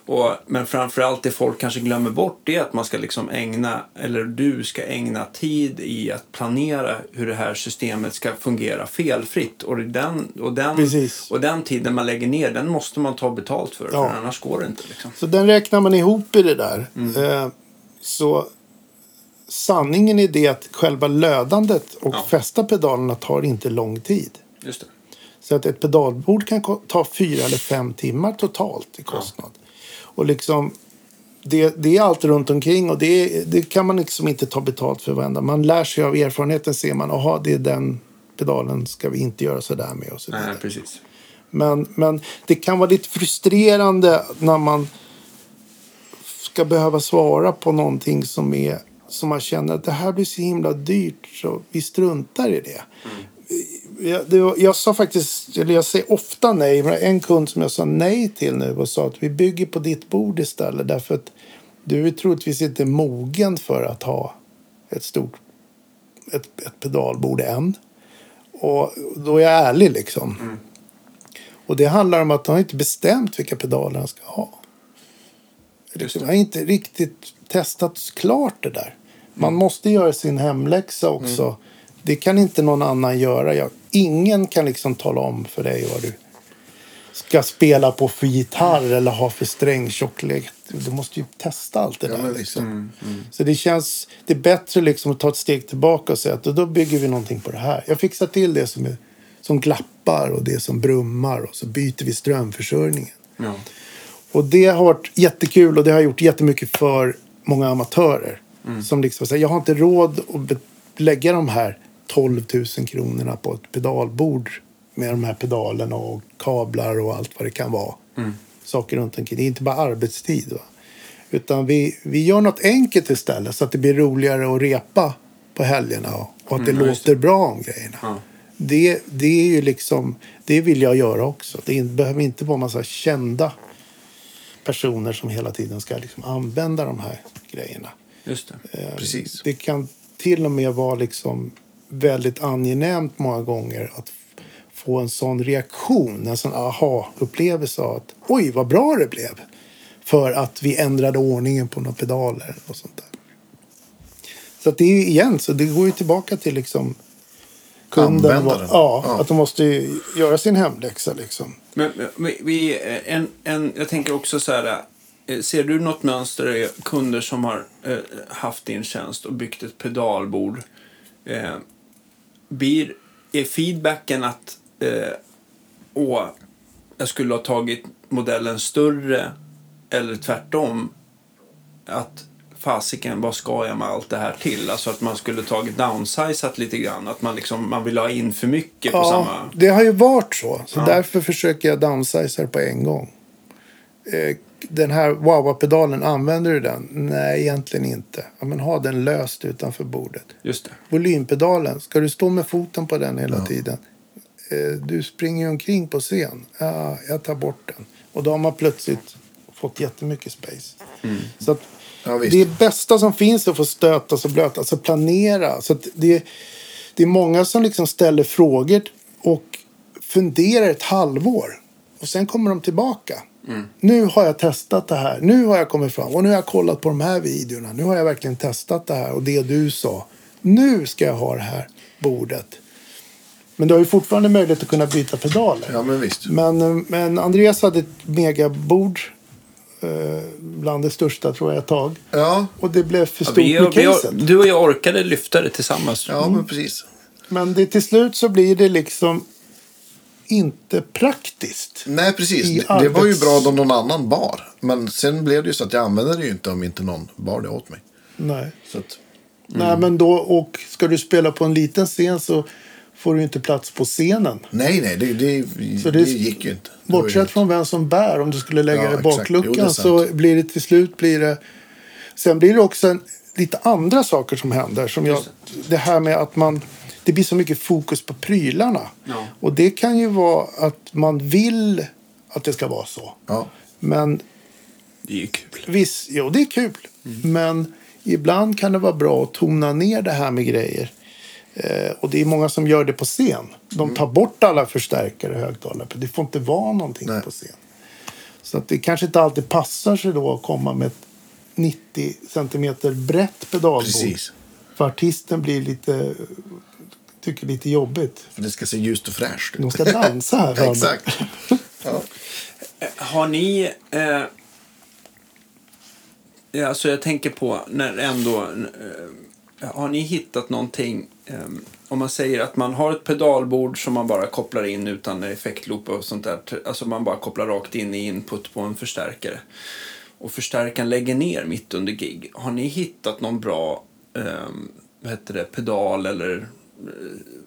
Och, men framförallt det folk kanske glömmer bort det är att man ska liksom ägna, eller du ska ägna tid i att planera hur det här systemet ska fungera felfritt. Och den, och den, Precis. och den tiden man lägger ner, den måste man ta betalt för, Ja. för annars går det inte. Liksom. Så den räknar man ihop i det där. Eh, så sanningen är det att själva lödandet och Ja. fästa pedalerna tar inte lång tid. Just det. Så att ett pedalbord kan ta fyra eller fem timmar totalt i kostnad. Och liksom, det, det är allt runt omkring och det, det kan man liksom inte ta betalt för varenda. Man lär sig av erfarenheten, ser man, aha, det är den pedalen ska vi inte göra så där med och så vidare. Nej, precis. Men, men det kan vara lite frustrerande när man ska behöva svara på någonting som är som man känner att det här blir så himla dyrt så vi struntar i det. Jag, det jag sa faktiskt, eller jag säger ofta nej, men en kund som jag sa nej till nu och sa att vi bygger på ditt bord istället därför att du är troligtvis inte mogen för att ha ett stort ett, ett pedalbord än. Och då är jag ärlig liksom. Och det handlar om att han inte bestämt vilka pedaler han ska ha. Liksom, jag har inte riktigt testat klart det där. Man måste göra sin hemläxa också. Det kan inte någon annan göra. Jag, ingen kan liksom tala om för dig vad du ska spela på för gitarr eller ha för strängtjocklek. Du måste ju testa allt det Ja, där. men visst. Liksom. Så det känns det är bättre liksom att ta ett steg tillbaka och säga att då bygger vi någonting på det här. Jag fixar till det som, är, som glappar och det som brummar och så byter vi strömförsörjningen. Ja. Och det har varit jättekul och det har gjort jättemycket för många amatörer. Som liksom säger, jag har inte råd att lägga de här 12 000 kronorna på ett pedalbord med de här pedalerna och kablar och allt vad det kan vara. Saker runt omkring. Det är inte bara arbetstid. Va? Utan vi, vi gör något enkelt istället så att det blir roligare att repa på helgerna och, och att det Mm, låter bra om grejerna. Ja. Det, det är ju liksom, det vill jag göra också. Det behöver inte vara massa kända personer som hela tiden ska liksom använda de här grejerna. Just det. Eh, Precis. Det kan till och med vara liksom väldigt angenämt många gånger att få en sån reaktion, en sån aha-upplevelse av att oj vad bra det blev. För att vi ändrade ordningen på några pedaler och sånt där. Så att det är ju igen, så det går ju tillbaka till liksom kunden. Ja, Ja. att de måste ju göra sin hemläxa liksom. Men men vi, vi, en, en, jag tänker också så här. eh, Ser du något mönster i kunder som har eh, haft din tjänst och byggt ett pedalbord? Blir, är feedbacken att eh, åh, jag skulle ha tagit modellen större eller tvärtom? Att fasiken, vad ska jag med allt det här till? Alltså att man skulle tagit downsizat lite grann. Att man, liksom, man vill ha in för mycket på Ja, samma... det har ju varit så. Så Ja. därför försöker jag downsiza på en gång. Eh, Den här Wawa-pedalen, använder du den? Nej, egentligen inte. Ja, men ha den löst utanför bordet. Just det. Volympedalen, ska du stå med foten på den hela tiden? Eh, Du springer ju omkring på scen. Ja, jag tar bort den. Och då har man plötsligt fått jättemycket space. Så att Ja, det är bästa som finns att få stötas och blötas, alltså planera. Så att det, det är många som liksom ställer frågor och funderar ett halvår. Och sen kommer de tillbaka. Nu har jag testat det här. Nu har jag kommit fram. Och nu har jag kollat på de här videorna. Nu har jag verkligen testat det här och det du sa. Nu ska jag ha det här bordet. Men du har ju fortfarande möjlighet att kunna byta pedaler. Ja, men visst. Men, men Andreas hade ett megabord. Eh, bland det största tror jag ett tag. Ja, Och det blev för Ja, stort vi, med vi, caset. du och jag orkade lyfta det tillsammans. ja men precis. Men det, till slut så blir det liksom inte praktiskt. Nej, precis. Det, det var ju arbets- bra om någon annan bar. Men sen blev det ju så att jag använde det ju inte om inte någon bar det åt mig. Nej. Så att, Nej, men då, och ska du spela på en liten scen så får du inte plats på scenen. nej, nej, det, det, Så det, det- gick ju inte. Det Bortsett helt- från vem som bär, om du skulle lägga Ja, det i bakluckan Jo, så blir det till slut blir det... Sen blir det också en, lite andra saker som händer. Som jag, det här med att man... Det blir så mycket fokus på prylarna. Ja. Och det kan ju vara att man vill att det ska vara så. Ja, Men Det är ju kul. Visst, jo det är kul. Men ibland kan det vara bra att tona ner det här med grejer. Eh, och det är många som gör det på scen. De tar bort alla förstärkare och högtalare. För det får inte vara någonting Nej. på scen. Så att det kanske inte alltid passar sig då att komma med ett 90 centimeter brett pedalbord. precis. För artisten blir lite, tycker lite jobbigt. För det ska se ljust och fräscht De ut. ska dansa här framme. Exakt. Ja. Eh, Har ni... Eh, ja, alltså jag tänker på när ändå... Eh, har ni hittat någonting... Eh, om man säger att man har ett pedalbord som man bara kopplar in utan effektloop och sånt där. Alltså man bara kopplar rakt in i input på en förstärkare. Och förstärkaren lägger ner mitt under gig. Har ni hittat någon bra eh, vad heter det, pedal eller eh,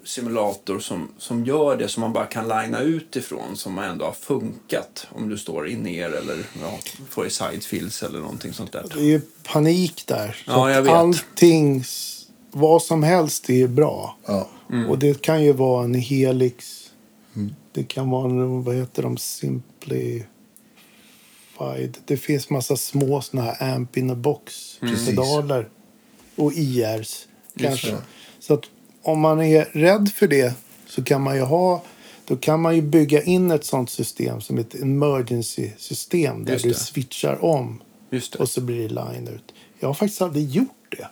simulator som, som gör det som man bara kan linea ut ifrån som ändå har funkat om du står in ner eller ja, får i sidefills eller någonting sånt där. Det är ju panik där. Så Ja, jag vet. allting, s- vad som helst är bra. Ja. Och det kan ju vara en Helix. Det kan vara en, vad heter de, Simplified. Det finns massa små såna här amp in a box pedaler. Och IRs kanske. Så att om man är rädd för det så kan man ju ha då kan man ju bygga in ett sånt system som ett emergency-system där du switchar om Just det. och så blir det line ut. Jag har faktiskt aldrig gjort det.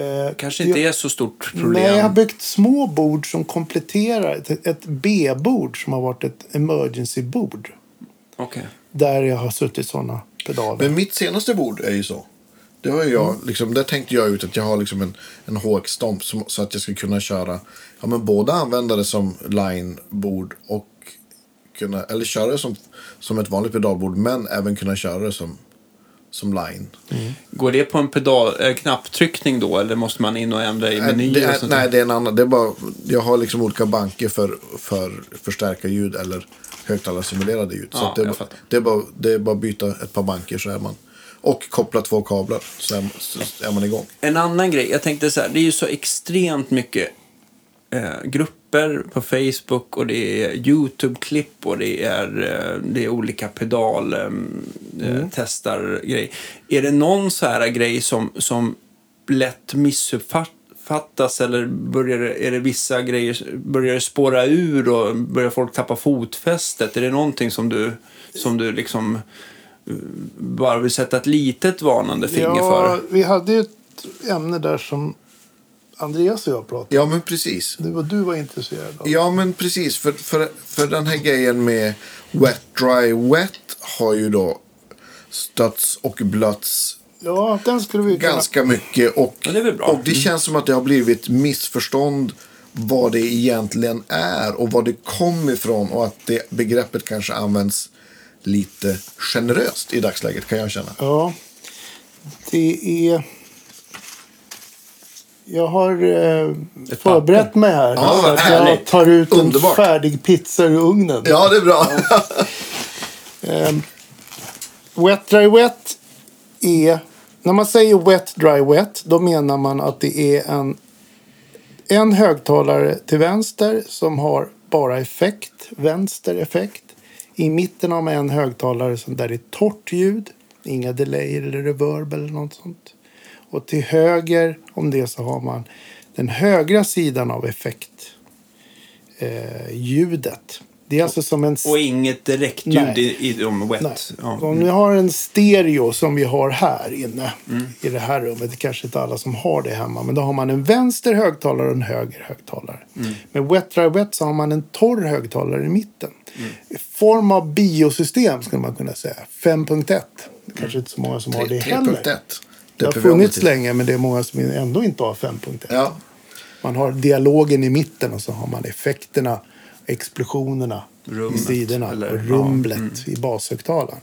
Eh, Kanske inte jag, är så stort problem. Nej, jag har byggt små bord som kompletterar ett, ett B-bord som har varit ett emergency-bord. Okej. Där jag har suttit sådana pedaler. Men mitt senaste bord är ju så. Det har jag, Mm. liksom, där tänkte jag ut att jag har liksom en, en HX-stomp som- så att jag ska kunna köra, ja men både använda det som line-bord och kunna, eller köra det som, som ett vanligt pedalbord men även kunna köra det som, som line. Går det på en pedal, eh, knapptryckning då eller måste man in och ändra i Nej, menyer sånt nej, det är en annan. Det är bara, jag har liksom olika banker för, för förstärka ljud eller högtalarsimulerade ljud. så Ja, att det, är bara, det, är bara, det är bara byta ett par banker så är man. Och koppla två kablar så är, så är man igång. En annan grej, jag tänkte så här, det är ju så extremt mycket eh, grupper på Facebook och det är YouTube-klipp och det är, eh, det är olika pedal eh, grej. Är det någon så här grej som, som lätt missuppfattas eller börjar, är det vissa grejer, börjar det spåra ur och börjar folk tappa fotfästet? Är det någonting som du, som du liksom bara vill sätta ett litet varnande finger ja, för? vi hade ju ett ämne där som Andreas och jag pratade Ja, men precis. Det var du var intresserad av. Ja, men precis. För, för, för den här grejen med wet, dry, wet har ju då stötts och blötts Ja, den skulle vi kunna... ganska mycket. Och, Ja, det är väl bra. och det känns som att det har blivit missförstånd vad det egentligen är och vad det kom ifrån och att det begreppet kanske används lite generöst i dagsläget kan jag känna. Ja, det är... Jag har eh, förberett mig här. Ja, så att jag tar ut en Underbart. färdig pizza ur ugnen. Ja, det är bra. Ehm, wet dry wet är... När man säger wet dry wet då menar man att det är en, en högtalare till vänster som har bara effekt, vänster effekt. I mitten har man en högtalare som där det är torrt ljud, inga delayer eller reverb eller något sånt. Och till höger om det så har man den högra sidan av effekt, eh, ljudet. Det är alltså som en Och inget direktljud i, i de wet. Ja. Om ni har en stereo som vi har här inne Mm. i det här rummet. Det kanske inte alla som har det hemma. Men då har man en vänster högtalare och en höger högtalare. Mm. Med Wet Dry Wet så har man en torr högtalare i mitten. Mm. I form av biosystem skulle man kunna säga. 5.1. Det kanske inte så många som har det heller. 3.1. Det har funnits länge men det är många som ändå inte har 5.1. Ja, Man har dialogen i mitten och så har man effekterna, explosionerna i Rummet, sidorna eller- och ja, rumlet i bashögtalaren.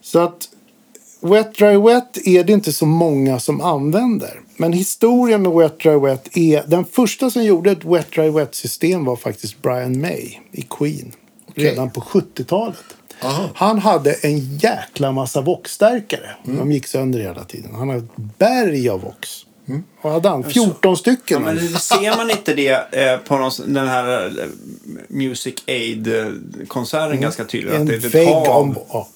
Så att Wet Dry Wet är det inte så många som använder. Men historien med Wet Dry Wet är... Den första som gjorde ett Wet Dry Wet-system var faktiskt Brian May i Queen. Redan på 70-talet. Aha. Han hade en jäkla massa Vox-stärkare. Mm. De gick sönder hela tiden. Han hade ett berg av Vox. Vad hade han? 14 stycken. Ja, men ser man inte det eh, på någon, den här eh, Music Aid-konserten ganska tydligt? Att en det är vägg om... Ja.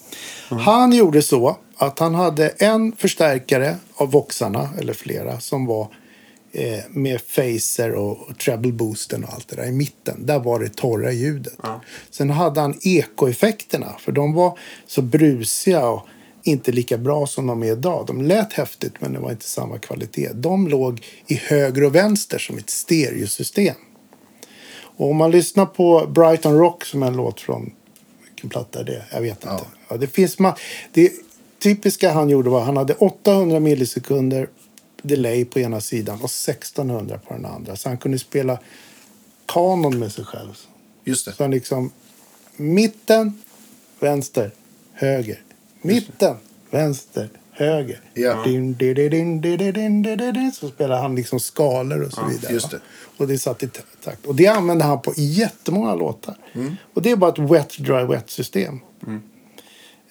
Han gjorde så att han hade en förstärkare av Voxarna, eller flera, som var eh, med phaser och, och treble boosten och allt det där i mitten. Där var det torra ljudet. Ja. Sen hade han ekoeffekterna, för de var så brusiga och inte lika bra som de är idag. De lät häftigt, men det var inte samma kvalitet. De låg i höger och vänster som ett stereosystem. Och om man lyssnar på Brighton Rock som är en låt från vilken platta är det? Jag vet inte. Ja. Ja. det finns ma- det typiska han gjorde var att han hade 800 millisekunder delay på ena sidan och 1600 på den andra. Så han kunde spela kanon med sig själv. Just det. Så han liksom mitten, vänster, höger. Mitten, vänster, höger. Så spelade han liksom skalor och så vidare. Just det. Och det satt i takt. Och det använde han på jättemånga låtar. Mm. Och det är bara ett wet, dry, wet system. Mm.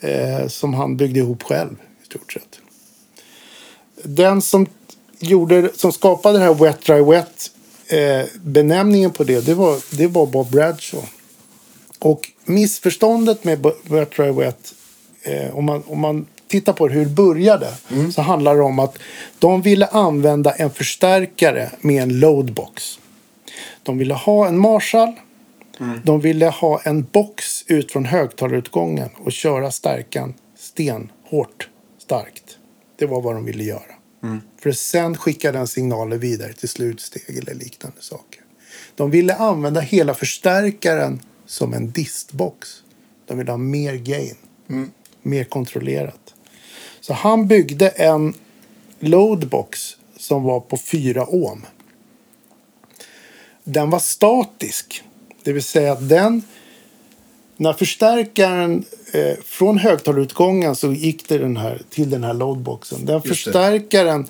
Eh, som han byggde ihop själv i stort sett. Den som, gjorde, som skapade det här wet, dry, wet eh, benämningen på det, det var, det var Bob Bradshaw. Och missförståndet med wet, dry, wet, eh, om, man, om man tittar på hur det började, så handlar det om att de ville använda en förstärkare med en loadbox. De ville ha en Marshall. De ville ha en box ut från högtalarutgången och köra stärkan stenhårt starkt. Det var vad de ville göra. För att sen skicka den signalen vidare till slutsteg eller liknande saker. De ville använda hela förstärkaren som en distbox. De ville ha mer gain. Mer kontrollerat. Så han byggde en loadbox som var på 4 ohm. Den var statisk. Det vill säga att den... När förstärkaren eh, från högtalarutgången så gick det den här, till den här loadboxen. Den förstärkaren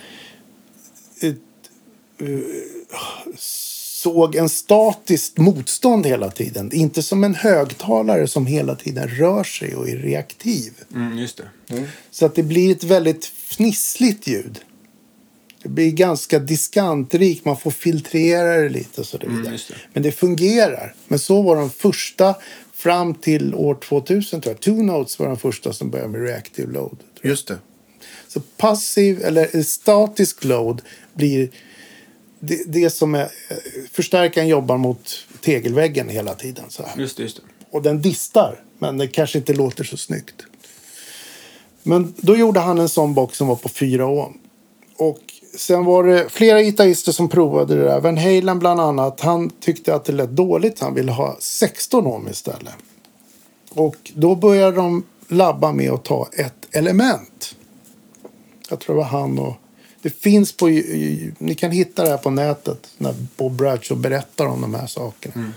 eh, såg en statiskt motstånd hela tiden. Inte som en högtalare som hela tiden rör sig och är reaktiv. Mm, just det. Så att det blir ett väldigt fnissligt ljud. Det blir ganska diskantrikt, man får filtrera det lite och så vidare. Mm, det. Men det fungerar. Men så var de första fram till år 2000 tror jag. Two Notes var de första som började med reactive load. Just det. Så passiv eller statisk load blir det, det som är... Förstärkaren jobbar mot tegelväggen hela tiden. Så här. Just det, just det. Och den distar, men det kanske inte låter så snyggt. Men då gjorde han en sån box som var på 4 ohm. Och sen var det flera gitarrister som provade det där. Van Halen bland annat, han tyckte att det lät dåligt. Han ville ha 16 ohm istället. Och då började de labba med att ta ett element. Jag tror det var han och... Det finns på... Ni kan hitta det här på nätet när Bob Bradshaw berättar om de här sakerna.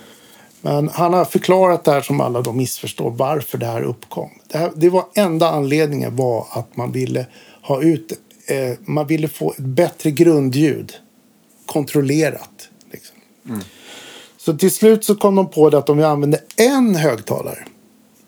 Men han har förklarat det här som alla då missförstår varför det här uppkom. Det, här, det var enda anledningen var att man ville ha ut... Eh, man ville få ett bättre grundljud kontrollerat. Liksom. Så till slut så kom de på det att om vi använder en högtalare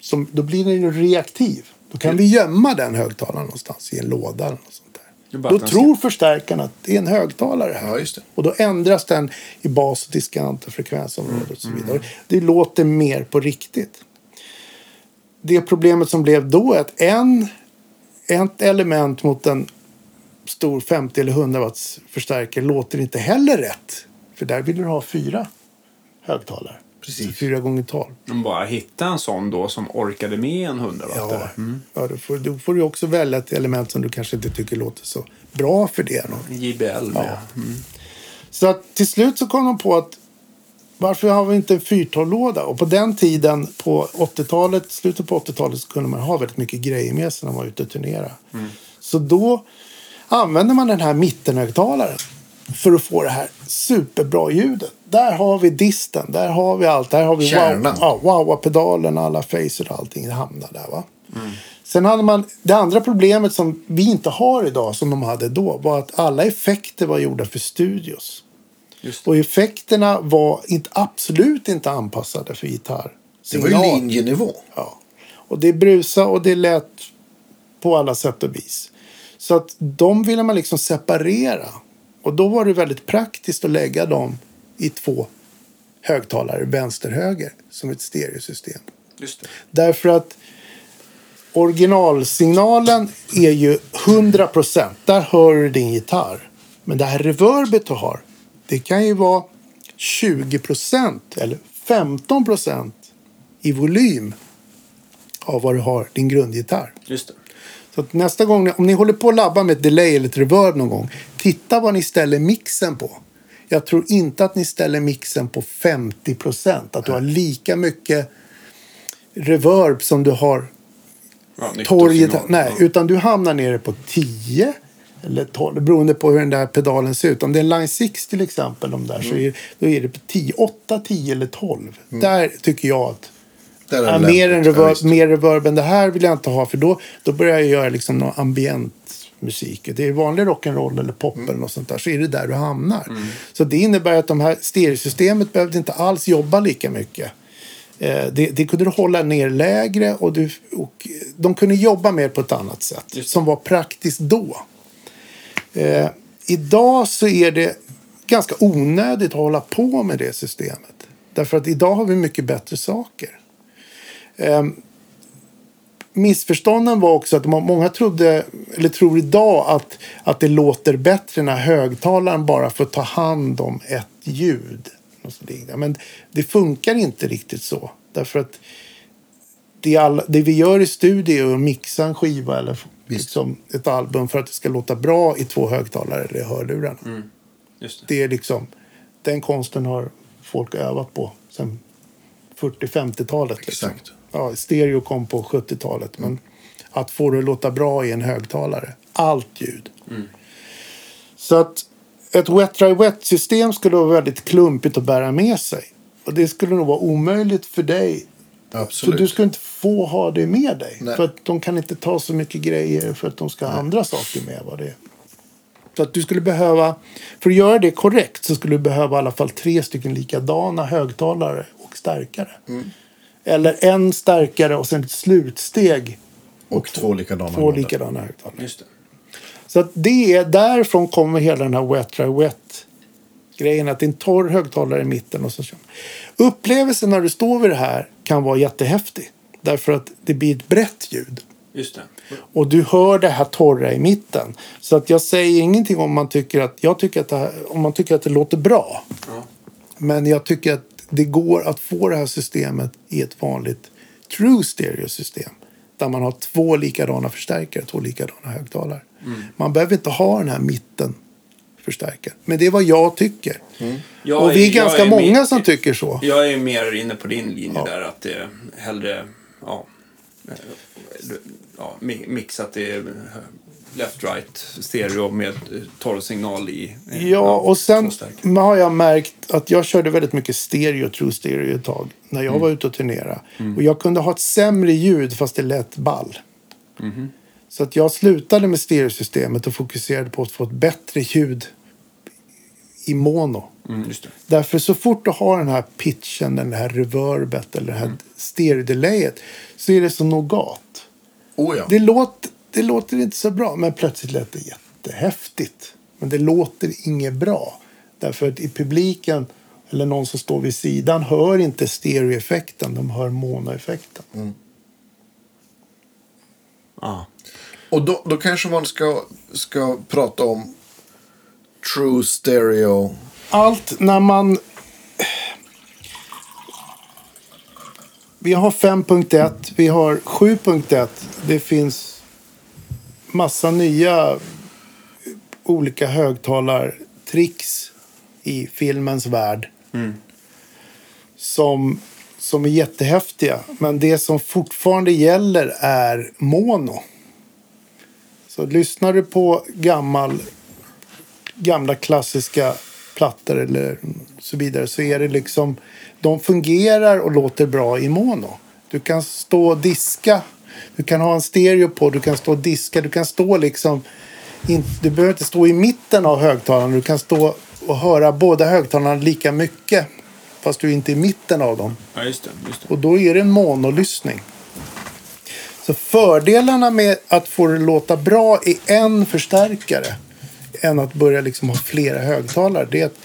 som, då blir den ju reaktiv. Då kan vi gömma den högtalaren någonstans i en låda eller något sånt där. Då tror förstärkaren att det är en högtalare här. Ja. Och då ändras den i bas och diskant och frekvensområde och Mm, så vidare. Det låter mer på riktigt. Det problemet som blev då är att en, ett element mot en stor 50 eller 100 watts förstärkare låter inte heller rätt. För där vill du ha fyra högtalare. Precis. Så Fyra gånger 12. De bara hitta en sån då som orkade med en 100 Ja, wattare. Mm. ja då, får, då får du också välja ett element som du kanske inte tycker låter så bra för det. Då. JBL. Ja. Så att till slut så kom de på att varför har vi inte en 412-låda? Och på den tiden, på 80-talet, slutet på 80-talet, så kunde man ha väldigt mycket grejer med sig när man var ute och turnerade. Så då använde man den här mittenhögtalaren för att få det här superbra ljudet. Där har vi disten, där har vi allt. Där har vi wow, Kärnan. ja, wow-pedalen, alla facer och allting. Det hamnar där. Va? Sen hade man det andra problemet som vi inte har idag, som de hade då, var att alla effekter var gjorda för studios. Och effekterna var inte, absolut inte anpassade för gitarr. Det var ju linjenivå. Ja. Och det brusade och det lät på alla sätt och vis. Så att de ville man liksom separera. Och då var det väldigt praktiskt att lägga dem i två högtalare, vänster-höger, som ett stereosystem. Just det. Därför att originalsignalen är ju 100 procent. Där hör du din gitarr. Men det här reverbet du har, det kan ju vara 20 procent eller 15 procent i volym av vad du har din grundgitarr. Just det. Så att nästa gång, om ni håller på att labba med ett delay eller ett reverb någon gång, titta vad ni ställer mixen på. Jag tror inte att ni ställer mixen på 50 procent. Att du har lika mycket reverb som du har Ja, gitarr. Nej, Ja. utan du hamnar nere på 10 eller 12 beroende på hur den där pedalen ser ut. Om det är en Line 6 till exempel, de där, så Mm. är, då är det på 10, 8, 10 eller 12. Där tycker jag att Ja, mer, än. Ja, reverb, visst. mer reverb än det här vill jag inte ha för då, då börjar jag göra liksom någon ambient musik. Det är vanlig rock'n'roll eller pop Mm. eller något sånt där så är det där du hamnar. Så det innebär att de här stereosystemet behövde inte alls jobba lika mycket. Eh, det, det kunde du hålla ner lägre och, du, och de kunde jobba mer på ett annat sätt Just som var praktiskt då. Eh, idag så är det ganska onödigt att hålla på med det systemet. Därför att idag har vi mycket bättre saker. Eh, missförstånden var också att må- många trodde, eller tror idag, att, att det låter bättre när högtalaren bara får ta hand om ett ljud. Men det funkar inte riktigt så. Därför att det, all, det vi gör i studio är att mixa en skiva eller liksom ett album för att det ska låta bra i två högtalare eller hörlurarna. Mm. Just det. Det är liksom, den konsten har folk övat på sedan 40-50-talet. Liksom. Ja, stereo kom på 70-talet. Men att få det att låta bra i en högtalare. Allt ljud. Så att ett wet dry wet system skulle vara väldigt klumpigt att bära med sig. Och det skulle nog vara omöjligt för dig. Absolut. Så du skulle inte få ha det med dig. Nej. För att de kan inte ta så mycket grejer för att de ska ha andra saker med. Vad det är. Så att du skulle behöva, för att göra det korrekt så skulle du behöva i alla fall tre stycken likadana högtalare och stärkare. Mm. Eller en stärkare och sen ett slutsteg och två likadana. två likadana högtalare. Just det. Så att det är därifrån kommer hela den här wet dry wet grejen. Att det är en torr högtalare i mitten. Och så. Upplevelsen när du står vid det här kan vara jättehäftig. Därför att det blir ett brett ljud. Just det. Och du hör det här torra i mitten. Så att jag säger ingenting om man tycker att, jag tycker att, det här, om man tycker att det låter bra. Ja. Men jag tycker att det går att få det här systemet i ett vanligt true stereo-system. Där man har två likadana förstärkare, två likadana högtalare. Man behöver inte ha den här mitten förstärkare. Men det är vad jag tycker. Jag och vi är ganska är många mer- som tycker så. Jag är mer inne på din linje Ja. där att det hellre ja, eh, ja, mi- mixat är left-right stereo med eh, torrsignal i. eh, Ja, och sen har jag märkt att jag körde väldigt mycket stereo, true stereo ett tag. När Mm. jag var ute och turnerade. Och jag kunde ha ett sämre ljud fast det lät ball. Mm-hmm. Så att jag slutade med stereosystemet och fokuserade på att få ett bättre ljud i mono. Mm. Därför så fort du har den här pitchen, den här reverbet eller det Mm. här stereo-delayet så är det som nougat. Oh, ja. Det låter, det låter inte så bra, men plötsligt lät det jättehäftigt. Men det låter inget bra. Därför att i publiken, eller någon som står vid sidan, hör inte stereoeffekten. De hör monoeffekten. Ja. Och då, då kanske man ska, ska prata om true stereo. Allt när man... Vi har 5.1, vi har 7.1. Det finns massa nya olika högtalartricks i filmens värld. Som, som är jättehäftiga. Men det som fortfarande gäller är mono. Så lyssnar du på gammal gamla klassiska plattor eller så vidare så är det liksom de fungerar och låter bra i mono. Du kan stå och diska. Du kan ha en stereo på. Du kan stå och diska. Du kan stå liksom. In, du behöver inte stå i mitten av högtalarna. Du kan stå och höra båda högtalarna lika mycket. Fast du är inte i mitten av dem. ja, just det. Just det. Och då är det en monolyssning. Så fördelarna med att få det låta bra i en förstärkare än att börja liksom ha flera högtalare. Det är att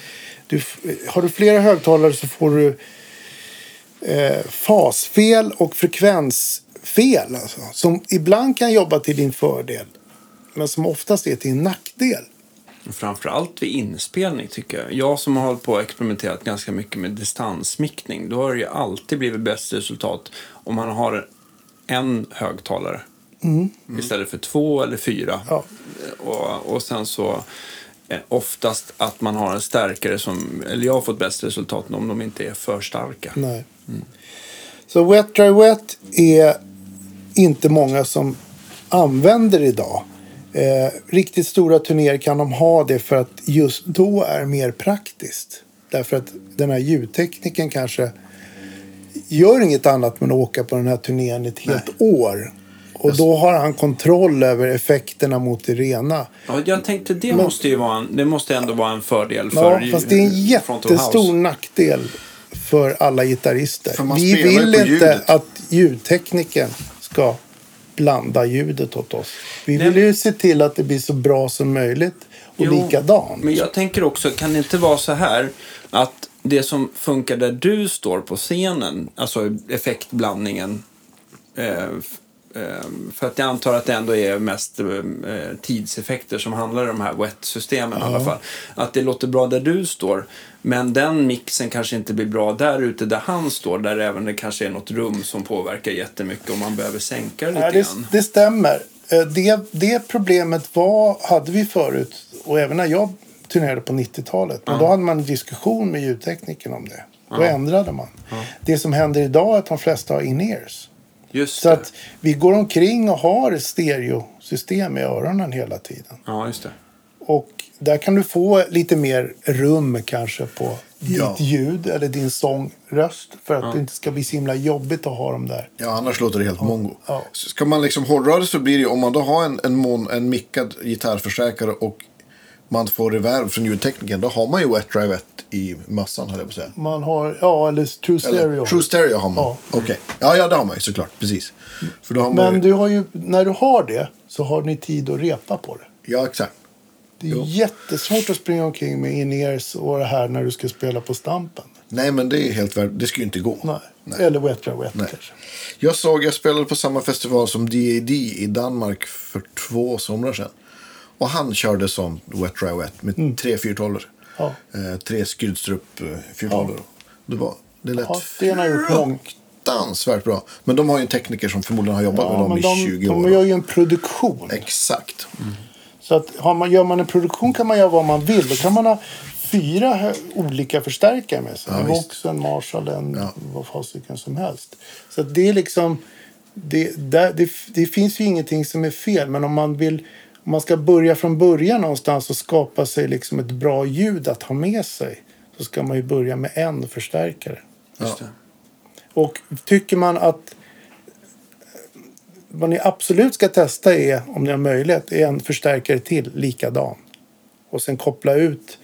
du, har du flera högtalare så får du eh, fasfel och frekvensfel. Alltså, som ibland kan jobba till din fördel. Men som oftast är till din nackdel. Framförallt vid inspelning tycker jag. Jag som har hållit på och experimenterat ganska mycket med distansmickning. Då har det ju alltid blivit bäst resultat om man har en högtalare. Istället för två eller fyra. Ja. Och, och sen så eh, oftast att man har en stärkare som, eller jag har fått bäst resultat om de inte är för starka. Nej. Så Wet Dry Wet är inte många som använder idag. Eh, riktigt stora turnéer kan de ha det för att just då är mer praktiskt. Därför att den här ljudtekniken kanske gör inget annat men att åka på den här turnén ett helt år. Och då har han kontroll över effekterna mot det rena. Ja, jag tänkte det Men- måste ju vara en, det måste ändå vara en fördel för Ja, fast det är en jättestor nackdel för alla gitarrister. För Vi vill inte ljudet. att ljudtekniken ska blanda ljudet åt oss. Vi Nej, vill ju se till att det blir så bra som möjligt och Jo, likadant. Men jag tänker också, kan det inte vara så här att det som funkar där du står på scenen, alltså effektblandningen, eh, För att jag antar att det ändå är mest eh, tidseffekter som handlar i de här wet-systemen i alla fall. Att det låter bra där du står. Men den mixen kanske inte blir bra där ute där han står. Där även det kanske är något rum som påverkar jättemycket och man behöver sänka det lite Ja, det, grann. det stämmer. Eh, Det, det problemet var, hade vi förut, och även när jag turnerade på 90-talet. Men då hade man en diskussion med ljudtekniken om det. Då ändrade man. Det som händer idag är att de flesta har in-ears. Just Så det. att vi går omkring och har ett stereosystem i öronen hela tiden. Ja, just det. Och där kan du få lite mer rum kanske på Ja. ditt ljud eller din sångröst. För att det inte ska bli så himla jobbigt att ha dem där. Ja, annars låter det helt mongo. Ja. Ska man liksom hårdra det så blir det ju, om man då har en, en, mon, en mickad gitarrförstärkare och man får reverb från ljudtekniken, då har man ju Wet Drive 1 i massan, höll jag på att säga. Man har, ja, eller True Eller, Stereo. True Stereo har man. Ja. Okej. Ja, ja, det har man ju såklart. Precis. För då har man Men ju... du har ju, när du har det så har ni tid att repa på det. Ja, exakt. Det är Jo. jättesvårt att springa omkring med in-ears och det här när du ska spela på Stampen. Nej, men det är helt värd... Det ska ju inte gå. Nej. Eller Wet Dry Wet Nej. kanske. Jag såg, jag spelade på samma festival som DAD i Danmark för två somrar sedan. Och han körde som Wet Dry Wet med tre 412 Ja. eh, Tre Skydstrup eh, 412 Det, var, det lät Ja, det fruktansvärt bra. Men de har ju en tekniker som förmodligen har jobbat med Ja, dem men i de, 20 år. de gör ju en produktion. Exakt. Så att har man, gör man en produktion kan man göra vad man vill. Då kan man ha fyra olika förstärkare med sig. Ja, en. Vox, en Marshall, en Ja. vad fasiken som helst. Så det är liksom... Det, där, det, det finns ju ingenting som är fel. Men om man vill... Om man ska börja från början någonstans och skapa sig liksom ett bra ljud att ha med sig. Så ska man ju börja med en förstärkare. Det. Och tycker man att vad ni absolut ska testa är, om ni har möjlighet, är en förstärkare till likadan. Och sen koppla ut,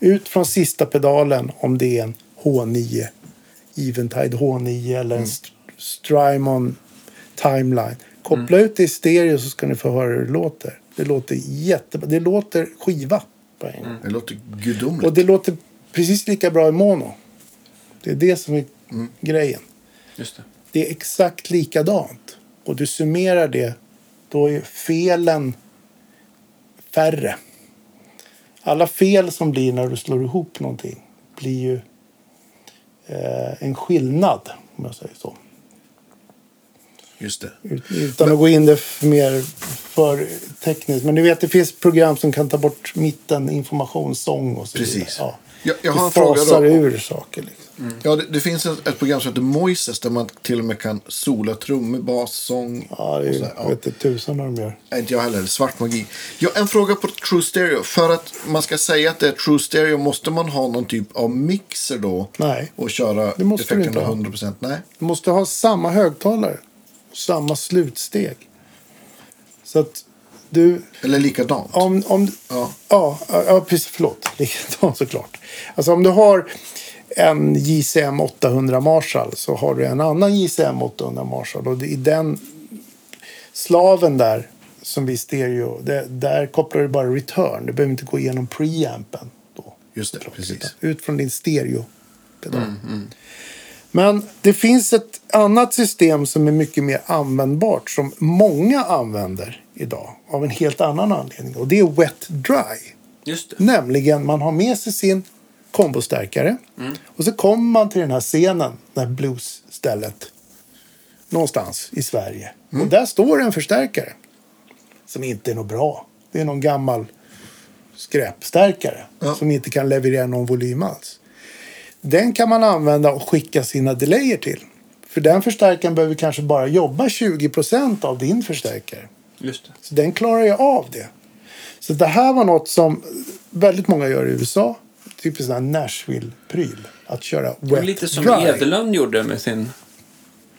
ut från sista pedalen om det är en H9, Eventide H9 eller en St- Strymon Timeline. Koppla ut det i stereo så ska ni få höra hur det låter. Det låter jättebra. Det låter skiva på en gång. Det låter gudomligt. Och det låter precis lika bra i mono. Det är det som är grejen. Just det. Det är exakt likadant. Och du summerar det, då är felen färre. Alla fel som blir när du slår ihop någonting blir ju eh, en skillnad, om jag säger så. Just det. Ut- Utan att gå in det för mer för tekniskt. Men du vet, det finns program som kan ta bort mitten, information, sång och så Precis. vidare. Ja. Jag, jag har Det en fråga då. ur saker. Liksom. Ja, det, det finns ett, ett program som heter Moises där man till och med kan sola trummor, bas, sång. Ja, det är, så jag vet inte tusan vad de gör. Nej, Inte jag heller. Svart magi. Ja, en fråga på True Stereo. För att man ska säga att det är True Stereo måste man ha någon typ av mixer då? Nej. Och köra Det måste effekterna inte ha. 100%? Nej. Du måste ha samma högtalare samma slutsteg. Så att du... Eller likadant? Om, om, Ja. ja. Ja, precis. Förlåt. Likadant såklart. Alltså om du har en JCM 800 Marshall så har du en annan JCM 800 Marshall. Och i den slaven där som vi stereo, det, där kopplar du bara return. Du behöver inte gå igenom preampen då. Just det, precis. Utan Ut från din stereopedal. Men det finns ett annat system som är mycket mer användbart som många använder idag av en helt annan anledning. Och det är wet dry. Just det. Nämligen man har med sig sin kombostärkare och så kommer man till den här scenen, det här bluesstället. Någonstans i Sverige. Och där står en förstärkare. Som inte är något bra. Det är någon gammal skräpstärkare. Ja. Som inte kan leverera någon volym alls. Den kan man använda och skicka sina delayer till. För den förstärkaren behöver kanske bara jobba 20% av din förstärkare. Just det. Så den klarar ju av det. Så det här var något som väldigt många gör i USA. Typ en sån här Nashville-pryl. Att köra wet lite som dry. Edelund gjorde med sin...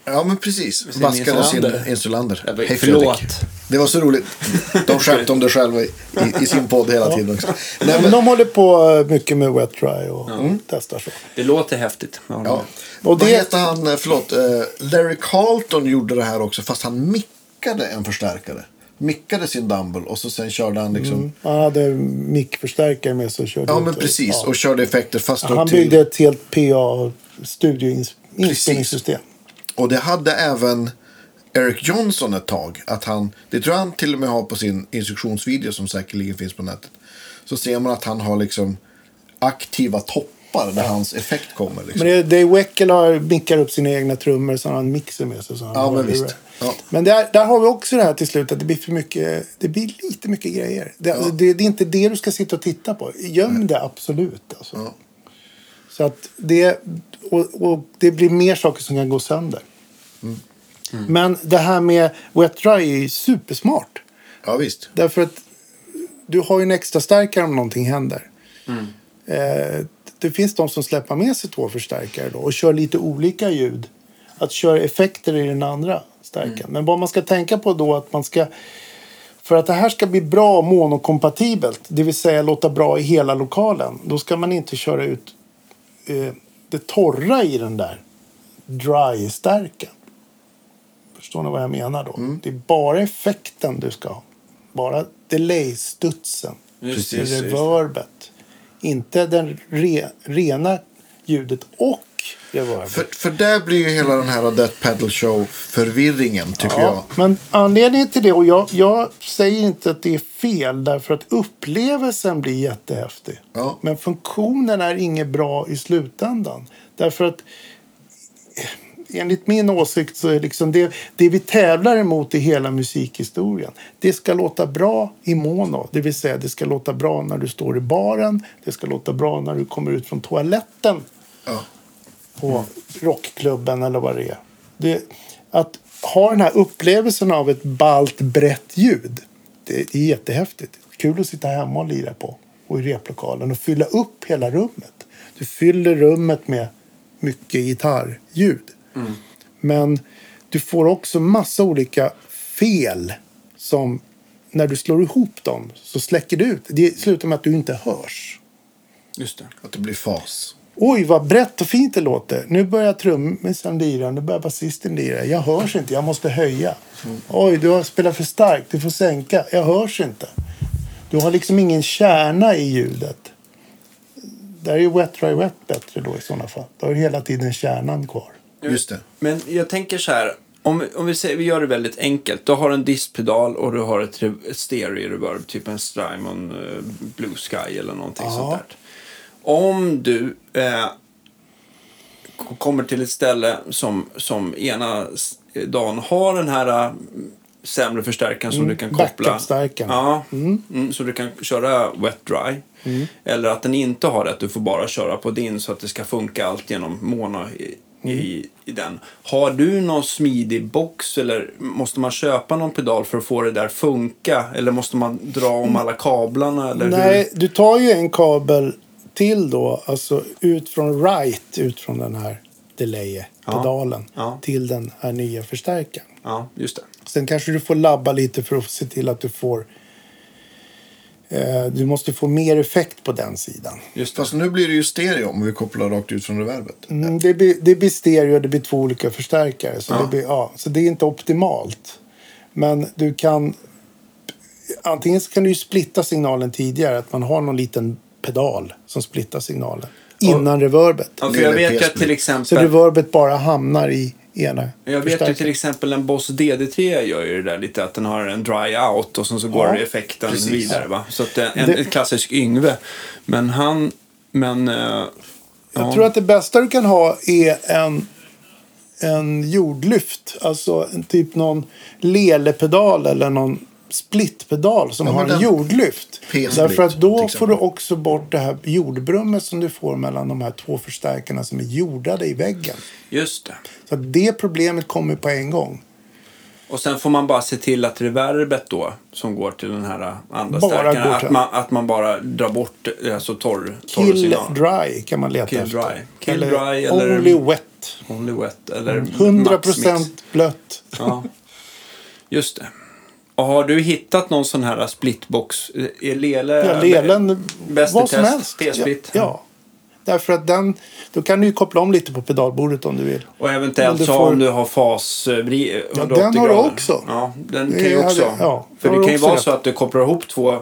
Ja, men precis. Vaskade sin Insulander. Hej förlåt. Fredrik. Det var så roligt. De skämtade om det själva i, i, i sin podd hela tiden också. Nej, Men de håller på eh, mycket med wet dry och testar så. Det låter häftigt. Ja. ja. Och Vad det- heter han? eh, Förlåt. eh, Larry Carlton gjorde det här också fast han mickade en förstärkare. Mickade sin dumble och så sen körde han liksom. Han hade mickförstärkare med sig och körde Ja men och- precis. ja. Och körde effekter fast Han till. byggde ett helt PA studioinspelningssystem. Och det hade även Eric Johnson ett tag. Att han, det tror jag han till och med har på sin instruktionsvideo som säkerligen finns på nätet. Så ser man att han har liksom aktiva toppar där hans effekt kommer. Liksom. Men det, Dave Weckl har mickar upp sina egna trummor så han har en mixer med sig. Så Ja, men visst. Ja. Men där, där har vi också det här till slut att det blir för mycket. Det blir lite mycket grejer. Det, det, det är inte det du ska sitta och titta på. Göm det absolut. Alltså. Ja. Så att det, och, och det blir mer saker som kan gå sönder. Mm. Men det här med wet dry är supersmart. ja, visst. Därför att du har ju en extra stärkare om någonting händer. Eh, det finns de som släpper med sig två förstärkare då och kör lite olika ljud. Att köra effekter i den andra stärkaren. Men vad man ska tänka på då att man ska för att det här ska bli bra monokompatibelt, det vill säga låta bra i hela lokalen, då ska man inte köra ut eh, det torra i den där dry-stärken. Förstår ni vad jag menar då? Det är bara effekten du ska ha. Bara delay-studsen. Det, det. reverbet. Inte den re, rena ljudet och reverbet. För, för där blir ju hela den här Death Pedal Show-förvirringen, tycker Ja, jag. men anledningen till det, och jag, jag säger inte att det är fel därför att upplevelsen blir jättehäftig. Ja. Men funktionen är inget bra i slutändan. Därför att enligt min åsikt så är liksom det, det vi tävlar emot i hela musikhistorien. Det ska låta bra i mono, det vill säga det ska låta bra när du står i baren. Det ska låta bra när du kommer ut från toaletten Ja. På rockklubben eller vad det är. Det, att ha den här upplevelsen av ett ballt brett ljud. Det är jättehäftigt. Kul att sitta hemma och lira på. Och i replokalen och fylla upp hela rummet. Du fyller rummet med mycket gitarrljud. Men du får också massa olika fel som när du slår ihop dem så släcker du ut. Det slutar med att du inte hörs. Just det. Att det blir fas. Oj, vad brett och fint det låter. Nu börjar trummisen lira, nu börjar basisten lira. Jag hörs inte, jag måste höja. Oj, du har spelat för starkt, du får sänka. Jag hörs inte. Du har liksom ingen kärna i ljudet. Där är ju Wet Dry Wet bättre då i sådana fall. Då har du hela tiden kärnan kvar. Just det. Men jag tänker så här. Om, om vi, säger, vi gör det väldigt enkelt. Du har en diskpedal och du har ett, ett stereo-reverb. Typ en Strymon eh, Blue Sky eller någonting Ja. sånt där. Om du eh, kommer till ett ställe som, som ena dagen har den här eh, sämre förstärkaren som du kan koppla. Ja, mm, så du kan köra wet dry. Eller att den inte har det, att du får bara köra på din så att det ska funka allt genom mono i, i, i den. Har du någon smidig box eller måste man köpa någon pedal för att få det där funka? Eller måste man dra om alla kablarna? Eller Nej, hur? du tar ju en kabel till då, alltså ut från right, ut från den här delay-pedalen Ja. till den här nya förstärkaren. Ja, just det. Sen kanske du får labba lite för att se till att du får... Eh, du måste få mer effekt på den sidan. Just det. Fast nu blir det ju stereo om vi kopplar rakt ut från reverbet. Mm, det, blir, det blir stereo, det blir två olika förstärkare. Så, Ja. det, blir, ja, så det är inte optimalt. Men du kan... Antingen så kan du ju splitta signalen tidigare, att man har någon liten pedal som splittar signalen innan reverbet. Ja, för jag vet ju att till Så exempel... reverbet bara hamnar i ena Jag vet ju till exempel en Boss DD3 gör ju det där lite att den har en dry out och sen så går Ja, effekten precis. vidare. Va? Så att är en, Det- en klassisk Yngve. Men han... Men... eh, Jag ja. tror att det bästa du kan ha är en, en jordlyft. Alltså en typ någon lelepedal eller någon splitpedal som Ja, har en jordlyft. Därför att då får du också bort det här jordbrummet som du får mellan de här två förstärkarna som är jordade i väggen. Just det. Så att det problemet kommer på en gång. Och sen får man bara se till att reverbet då, som går till den här andra Bara stärkaren, att man, att man bara drar bort eh, alltså torr, torr Kill signal. dry kan man leta Kill efter. dry. Kill dry eller- Only wet. Only wet eller 100 max mix. procent blött. Ja, just det. Och har du hittat någon sån här splitbox? Är Lele... Ja, lelen, vad som helst. T-split. Ja, ja. Därför att den, då kan du ju koppla om lite på pedalbordet om du vill. Och eventuellt Om du så får- om du har fas eh, vri- 180 den har du också. Ja, den Det kan ju hade- också. ja, för det kan ju vara rätt. så att du kopplar ihop två. Eh,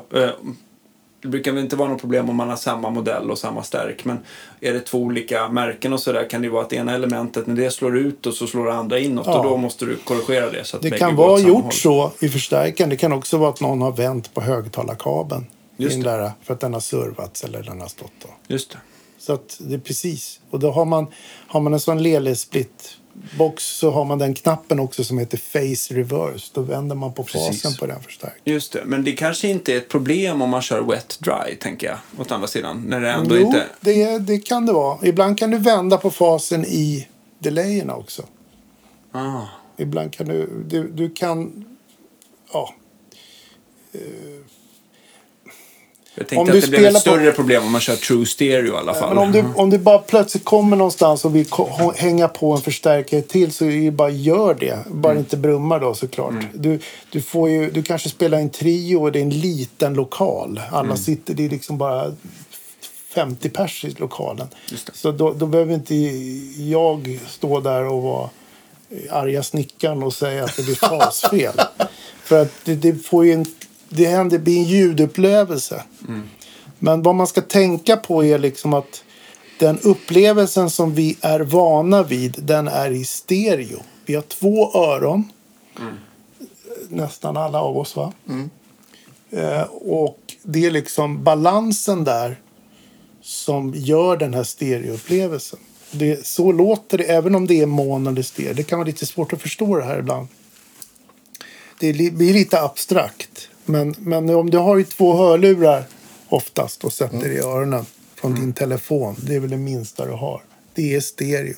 det brukar väl inte vara något problem om man har samma modell och samma stärk. Men är det två olika märken och sådär kan det vara att ena elementet när det slår ut och så slår det andra inåt. Ja. Och då måste du korrigera det. Så att Det kan vara gjort håll. så i förstärkaren. Det kan också vara att någon har vänt på högtalarkabeln. Just det. där, för att den har servats eller den har stått. Då. Just det. Så att det är precis. Och då har man, har man en sån Lele split box så har man den knappen också som heter face reverse. Då vänder man på Precis. fasen på den förstärkaren. Just det. Men det kanske inte är ett problem om man kör wet dry, tänker jag. Åt andra sidan. När det ändå Jo, inte... det, det kan det vara. Ibland kan du vända på fasen i delayerna också. Ah. Ibland kan du, du, du kan, ja. Jag tänkte Om att du det blev ett spelar på- större problem om man kör true stereo i alla fall. Men om du, om du bara plötsligt kommer någonstans och vill hänga på en förstärkare till så är det ju bara gör det. Bara Mm. inte brummar då såklart. Du, du, får ju, du kanske spelar en trio och det är en liten lokal. Alla Mm. sitter, det är liksom bara 50 pers i lokalen. Så då, då behöver inte jag stå där och vara arga snickaren och säga att det blir fasfel. För att det, det får ju en, det händer, blir en ljudupplevelse. Men vad man ska tänka på är liksom att den upplevelsen som vi är vana vid, den är i stereo. Vi har två öron. Nästan alla av oss va? Eh, och det är liksom balansen där som gör den här stereoupplevelsen. Det, så låter det även om det är mono eller stereo. Det kan vara lite svårt att förstå det här ibland. Det li- blir lite abstrakt. Men, men om du har ju två hörlurar oftast och sätter i öronen från din telefon. Det är väl det minsta du har. Det är stereo.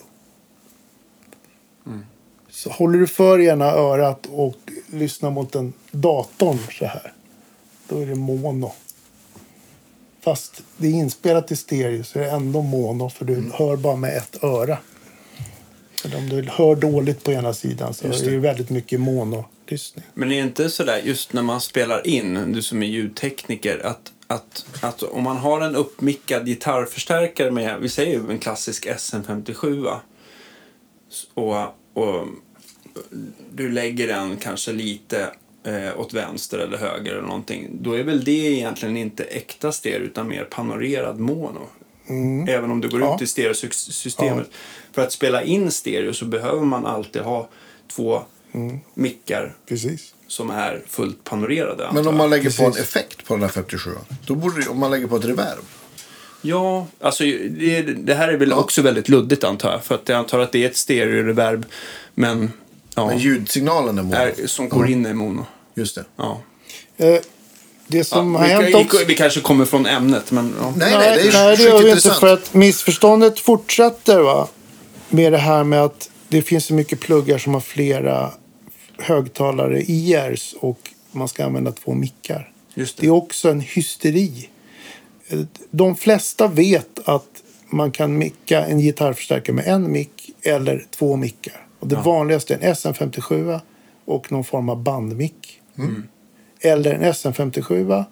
Så håller du för ena örat och lyssnar mot en datorn så här. Då är det mono. Fast det är inspelat i stereo så är det ändå mono för du hör bara med ett öra. För om du hör dåligt på ena sidan så är det. väldigt mycket monolyssning. Men är det inte sådär just när man spelar in, du som är ljudtekniker, att, att, att om man har en uppmickad gitarrförstärkare med, vi säger en klassisk SM57 va? och, och du lägger den kanske lite eh, åt vänster eller höger eller någonting. Då är väl det egentligen inte äkta stereo utan mer panorerad mono. Även om du går Ja. ut i stereosystemet. För att spela in stereo så behöver man alltid ha två mickar Precis. som är fullt panorerade. Men om man lägger på en Precis. effekt på den här 57 då borde det, om man lägger på ett reverb. Ja, alltså det, det här är väl också väldigt luddigt antar jag. För att jag antar att det är ett stereo-reverb. Men, ja, Men ljudsignalen är mono. är, som går in i mono. Just det. Ja. Eh, det som Ja, har vi, hänt också... vi kanske kommer från ämnet, men ja. Nej, nej, det är nej, det gör vi inte. För att missförståndet fortsätter va? med det här med att det finns så mycket pluggar som har flera högtalare i ears och man ska använda två mickar. Det det. är också en hysteri. De flesta vet att man kan micka en gitarrförstärkare med en mick eller två mickar. Och det Ja. vanligaste är en SM57 och någon form av bandmick. Mm. Eller en SM57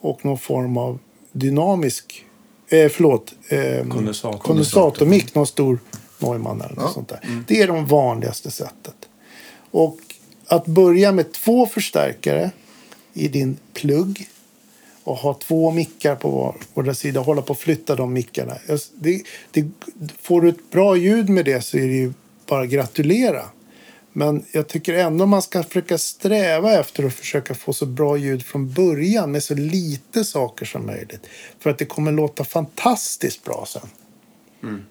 och någon form av dynamisk, eh, förlåt, eh, Kondensator. kondensatormick, någon stor Neumann eller något Ja. sånt där. Mm. Det är de vanligaste sättet. Och att börja med två förstärkare i din plugg och ha två mickar på vardera sida och hålla på att flytta de mickarna. Det, det, får du ett bra ljud med det så är det ju bara att gratulera. Men jag tycker ändå man ska försöka sträva efter att försöka få så bra ljud från början med så lite saker som möjligt. För att det kommer låta fantastiskt bra sen. Mm.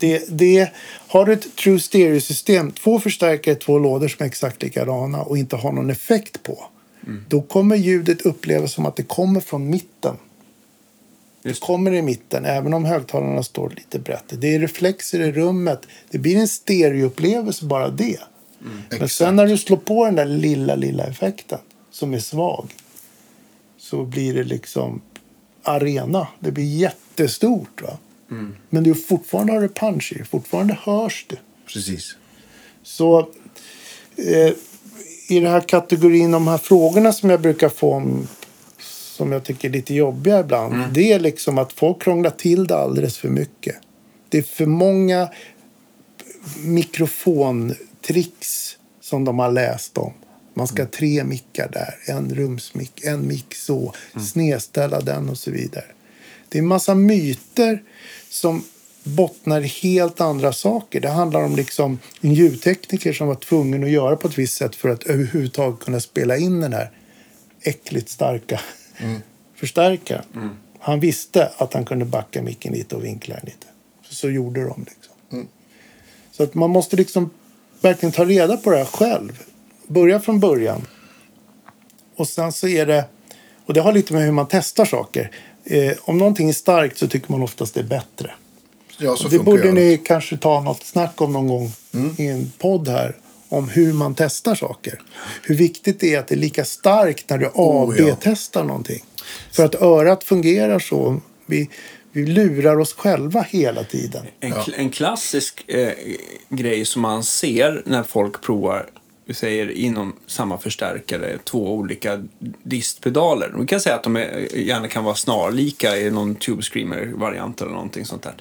Det, det, har du ett true stereo-system, två förstärkare, två lådor som är exakt likadana och inte har någon effekt på. Då kommer ljudet upplevas som att det kommer från mitten. Just Det kommer i mitten, även om högtalarna står lite brett. Det är reflexer i rummet. Det blir en stereoupplevelse bara det. Men Exakt. sen när du slår på den där lilla, lilla effekten som är svag så blir det liksom arena. Det blir jättestort. Va? Men du fortfarande har du punch i. Fortfarande hörs du. Precis. Så eh, i den här kategorin, de här frågorna som jag brukar få om, som jag tycker är lite jobbiga ibland. Det är liksom att folk krånglar till det alldeles för mycket. Det är för många mikrofontricks som de har läst om. Man ska ha tre mickar där, en rumsmick, en mick så, snedställa den och så vidare. Det är en massa myter som bottnar i helt andra saker. Det handlar om liksom en ljudtekniker som var tvungen att göra på ett visst sätt för att överhuvudtaget kunna spela in den här äckligt starka förstärkaren. Han visste att han kunde backa micken lite och vinkla den lite. Så, så gjorde de. Liksom. Så att man måste liksom verkligen ta reda på det här själv. Börja från början. Och sen så är det, och det har lite med hur man testar saker. Eh, om någonting är starkt så tycker man oftast det är bättre. Ja, så Det borde ni kanske ta något snack om någon gång i en podd här. Om hur man testar saker. Hur viktigt det är att det är lika starkt när du Oh, ja. AB-testar någonting. För att örat fungerar så. Vi, vi lurar oss själva hela tiden. En, kl- en klassisk eh, grej som man ser när folk provar vi säger inom samma förstärkare, två olika distpedaler. Vi kan säga att de är, gärna kan vara snarlika i någon Tube Screamer-variant eller någonting sånt där.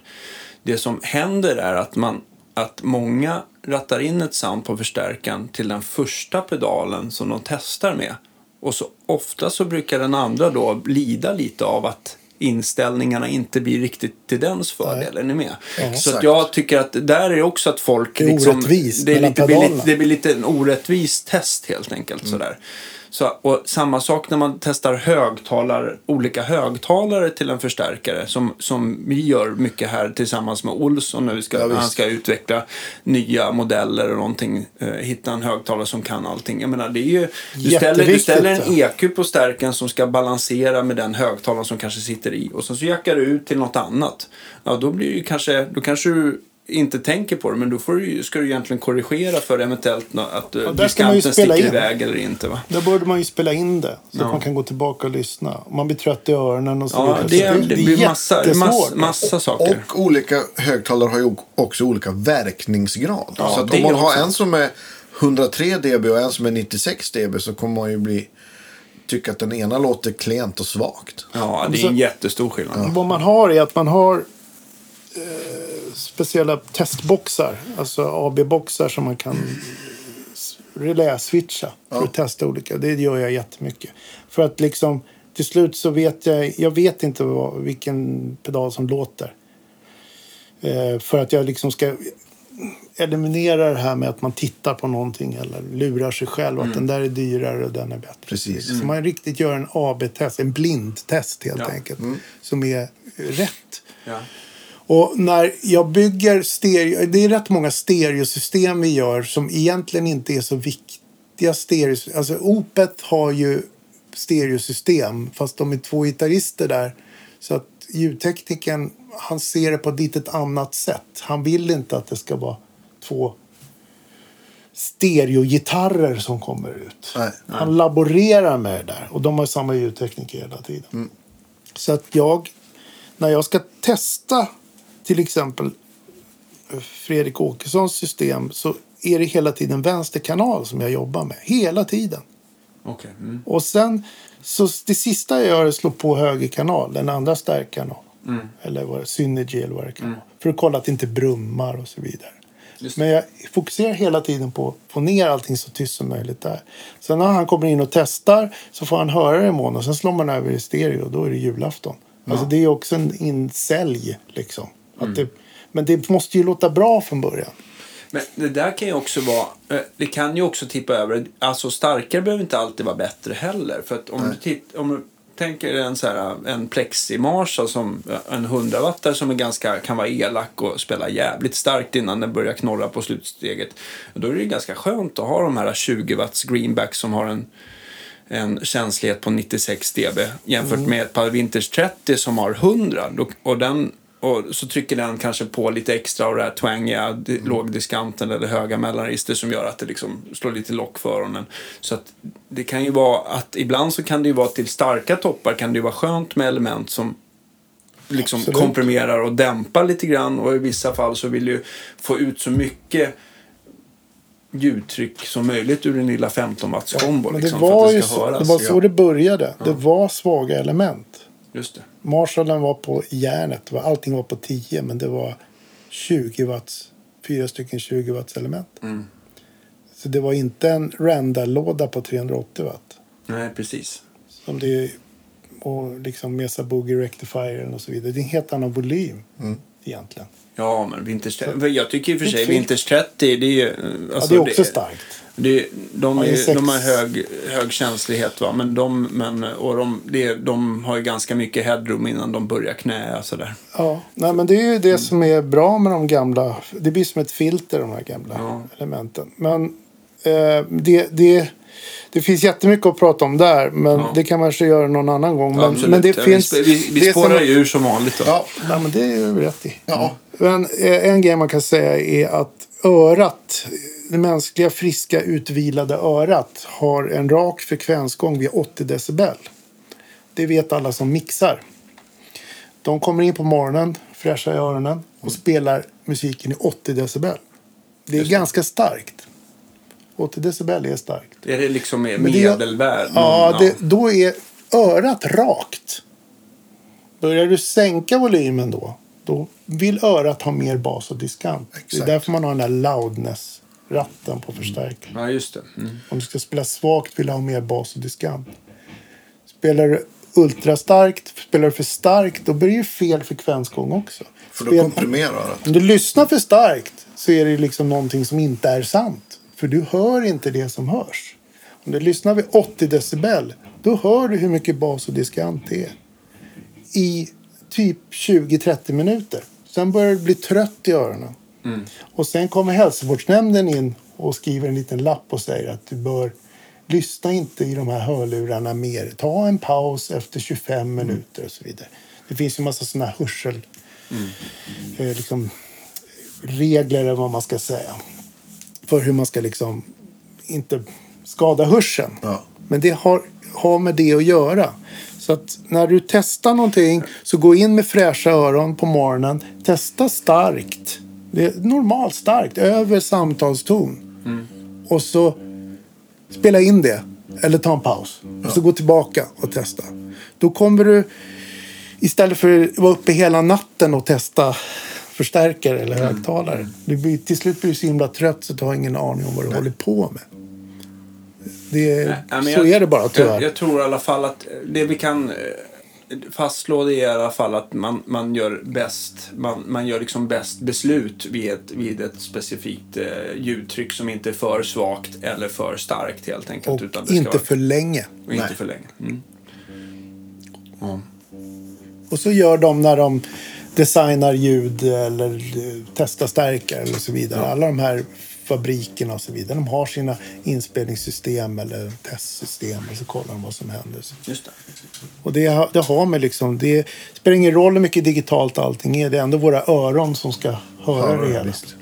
Det som händer är att, man, att många rattar in ett sound på förstärkaren till den första pedalen som de testar med. Och så ofta så brukar den andra då lida lite av att inställningarna inte blir riktigt till dens fördel. Är ni med? så att exakt. jag tycker att där är också att folk... Det är liksom, orättvist det, är lite, blir lite, det blir lite en orättvis test helt enkelt. Sådär. Så, och samma sak när man testar högtalare, olika högtalare till en förstärkare som, som vi gör mycket här tillsammans med Olsson när vi ska, Ja, visst. han ska utveckla nya modeller och någonting. Eh, hitta en högtalare som kan allting. Jag menar, det är ju, du, ställer, du ställer en. EQ på stärken som ska balansera med den högtalaren som kanske sitter i. Och sen så jackar du ut till något annat. Ja, då blir det ju kanske, då kanske du inte tänker på det, men då får du, ska du egentligen korrigera för eventuellt att Ja, ja, där ska man ju diskanten spela sticker in. iväg eller inte. Va? Då borde man ju spela in det. Så Ja. att man kan gå tillbaka och lyssna. Man blir trött i öronen och så Ja, vidare. det, Så det, blir massa, massa, massa saker. Och olika högtalare har ju också olika verkningsgrad. Ja, så att det om man har också. en som är 103 dB och en som är 96 dB så kommer man ju bli tycka att den ena låter klent och svagt. Ja, det är en jättestor skillnad. Vad man har är att man har eh, speciella testboxar. Alltså AB-boxar som man kan relä-switcha för att testa olika. Det gör jag jättemycket. För att liksom till slut så vet jag, jag vet inte vad, vilken pedal som låter. Eh, för att jag liksom ska eliminera det här med att man tittar på någonting eller lurar sig själv att den där är dyrare och den är bättre. Precis. Så man riktigt gör en AB-test, en blindtest helt Ja. enkelt. Som är rätt. Ja. Och när jag bygger stereo, det är rätt många stereosystem vi gör som egentligen inte är så viktiga stereos. Alltså Opet har ju stereosystem fast de är två gitarrister där. Så att ljudteknikern, han ser det på ett litet annat sätt. Han vill inte att det ska vara två stereogitarrer som kommer ut. Nej. Han laborerar med det där och de har samma ljudtekniker hela tiden. Så att jag, när jag ska testa till exempel Fredrik Åkessons system så är det hela tiden vänster kanal som jag jobbar med. Hela tiden. Okej. Mm. Och sen, så det sista jag gör är att slå på höger kanal, den andra stärkanal. Eller vad det, Synergy eller vad det kan vara. För att kolla att det inte brummar och så vidare. Men jag fokuserar hela tiden på att få ner allting så tyst som möjligt där. Sen när han kommer in och testar så får han höra det i mån och sen slår man över i stereo och då är det julafton. Alltså det är också en insälj liksom. Att det, men det måste ju låta bra från början. Men det där kan ju också vara, eh, det kan ju också tippa över, alltså starkare behöver inte alltid vara bättre heller. För att om du, titt, om du tänker en, så här, en plexi Marshall som en 100 wattare som är ganska, kan vara elak och spela jävligt starkt innan den börjar knorra på slutsteget. Då är det ju ganska skönt att ha de här 20 watts greenbacks som har en en känslighet på 96 dB jämfört med ett par Vintage 30 som har 100. Då- Och, den, och så trycker den kanske på lite extra av det här twangiga di- lågdiskanten eller höga mellanregister som gör att det liksom slår lite lock för öronen. Så att det kan ju vara att ibland så kan det ju vara till starka toppar kan det ju vara skönt med element som liksom Absolut. komprimerar och dämpar lite grann och i vissa fall så vill du få ut så mycket ljudtryck som möjligt ur din lilla 15 watts kombo. Det liksom, var för ju att det ska så, höras. det var så Ja, det började. Det var svaga element. Just det. Marshallen var på järnet. Allting var på 10 men det var 20 watts. Fyra stycken 20 watts element. Så det var inte en Randall-låda på 380 watt. Nej, precis. Som det är, och liksom Mesa Boogie Rectifier och så vidare. Det är en helt annan volym egentligen. Ja, men Vintage 30. Jag tycker i och för sig. Vintage 30, det är ju... Ja, Alltså, det är också starkt. Det, de, Ja, det är sex- de har hög, hög känslighet, va? men, de, men och de, det, de har ju ganska mycket headroom innan de börjar knäa. Sådär. Ja, nej, men det är ju det som är bra med de gamla. Det blir som ett filter, de här gamla Ja. elementen. Men eh, det, det, det finns jättemycket att prata om där. Men Ja. det kan man kanske göra någon annan gång. Men, Absolut. men det Ja, finns... vi, vi, vi det spårar ju som vanligt. Då. Ja, Ja, men det är ju rätt i. ja. Men eh, en grej man kan säga är att örat, det mänskliga friska utvilade örat har en rak frekvensgång vid 80 decibel. Det vet alla som mixar. De kommer in på morgonen, fräscha i öronen och spelar musiken i 80 decibel. Det är ganska starkt. 80 decibel är starkt. Är det liksom med Men det- medelvärd? Ja, Mm, det, då är örat rakt. Börjar du sänka volymen då, då vill örat ha mer bas och diskant. Det är Exakt. därför man har den där loudness-ratten på förstärkaren. ja, just det. Mm. Om du ska spela svagt vill du ha mer bas och diskant. Spelar du ultrastarkt, spelar du för starkt, då blir det ju fel frekvensgång också. För då Spel- komprimerar örat. om du lyssnar för starkt så är det liksom någonting som inte är sant. För du hör inte det som hörs. Om du lyssnar vid 80 decibel, då hör du hur mycket bas och diskant det är. I typ 20-30 minuter. Sen börjar du bli trött i öronen. Och sen kommer hälsovårdsnämnden in och skriver en liten lapp och säger att du bör lyssna inte i de här hörlurarna mer. Ta en paus efter 25 minuter och så vidare. Det finns ju massa sådana här hörsel... Eh, liksom, regler eller vad man ska säga. För hur man ska liksom inte skada hörseln. Ja. Men det har, har med det att göra. Så att när du testar någonting så gå in med fräscha öron på morgonen. Testa starkt. Det är normalt starkt, över samtalston. Och så spela in det. Eller ta en paus. Och så gå tillbaka och testa. Då kommer du istället för att vara uppe hela natten och testa förstärkare eller högtalare. Du blir, till slut blir du så himla trött så du har ingen aning om vad du håller på med. Det, är- Nej, men så jag- är det bara tyvärr. Jag, jag tror i alla fall att det vi kan eh, fastslå det är i alla fall att man, man gör bäst man, man gör liksom bäst beslut vid ett, vid ett specifikt eh, ljudtryck som inte är för svagt eller för starkt helt enkelt. och utan inte vara, för länge. och inte Nej. för länge. Mm. Ja. Och så gör de när de designar ljud eller eh, testar stärkare eller så vidare. Alla de här fabrikerna och så vidare. De har sina inspelningssystem eller testsystem och så kollar de vad som händer. Just det. Och det, det har med liksom, det spelar ingen roll hur mycket digitalt allting är. Det är ändå våra öron som ska höra Höra, det hela. visst.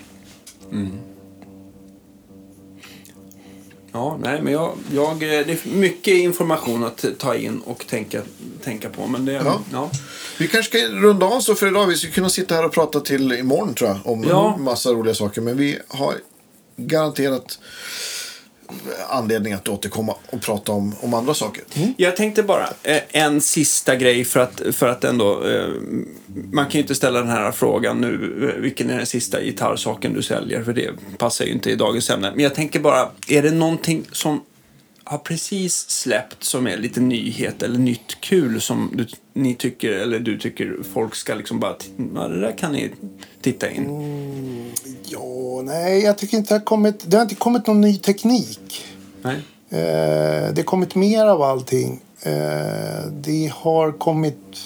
Ja, nej, men jag, jag, eh, det är mycket information att ta in och tänka, tänka på. Men det, Ja. ja. Vi kanske ska runda av så för idag. Vi ska kunna sitta här och prata till imorgon tror jag. Om Ja. massa roliga saker. Men vi har garanterat anledning att återkomma och prata om, om andra saker. Jag tänkte bara eh, en sista grej för att, för att ändå... Eh, man kan ju inte ställa den här frågan nu. eh, Vilken är den sista gitarrsaken du säljer? För det passar ju inte i dagens ämne. Men jag tänker bara, är det någonting som har precis släppt som är lite nyhet eller nytt kul som du, ni tycker, eller du tycker folk ska liksom bara... Ja, det där kan ni titta in. Ja, nej, jag tycker inte det har kommit, det har inte kommit någon ny teknik. Nej? Eh, det har kommit mer av allting. Eh, det har kommit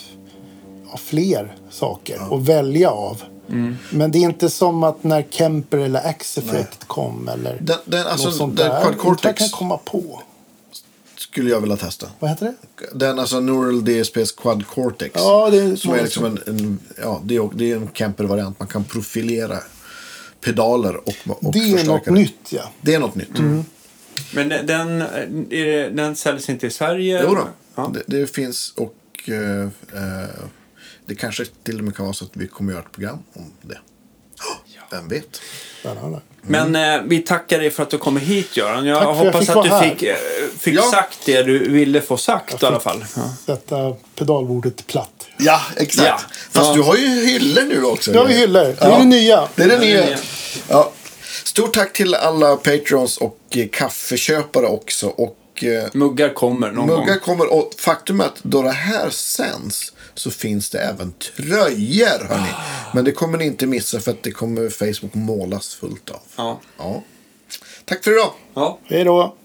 ja, fler saker att välja av. Men det är inte som att när Kemper eller Axe-Effect kom eller Den, den, alltså, något sånt den där. Quad Cortex kan komma på. Skulle jag vilja testa. Vad heter det? Den alltså Neural DSPs Quad Cortex. Ja, det är som är liksom en, en, ja, det är, det är en Kemper-variant. Man kan profilera pedaler och, och Det är något förstärkare. nytt, ja. Det är något nytt. Men den, den, är det, den säljs inte i Sverige? Jo då. Ja. Det, det finns och eh, eh, det kanske till och med kan vara så att vi kommer göra ett program om det. Vem vet? Spännande. Men eh, vi tackar dig för att du kommer hit Göran. Jag Tack jag hoppas fick att du här. fick, eh, fick Ja. sagt det du ville få sagt i alla fall. Ja. Sätta pedalbordet platt. Ja, exakt. Ja. Fast Ja. du har ju hyllor nu också. Nu har vi hyllor. Det är det nya. Det är det nya. Ja. Stort tack till alla Patreons och kaffeköpare också. Och eh, Muggar kommer någon muggar gång. kommer. Och faktum är att då det här sänds så finns det även tröjor. Hörni. Men det kommer ni inte missa för att det kommer Facebook målas fullt av. Ja. Ja. Tack för idag. ja. Hej då!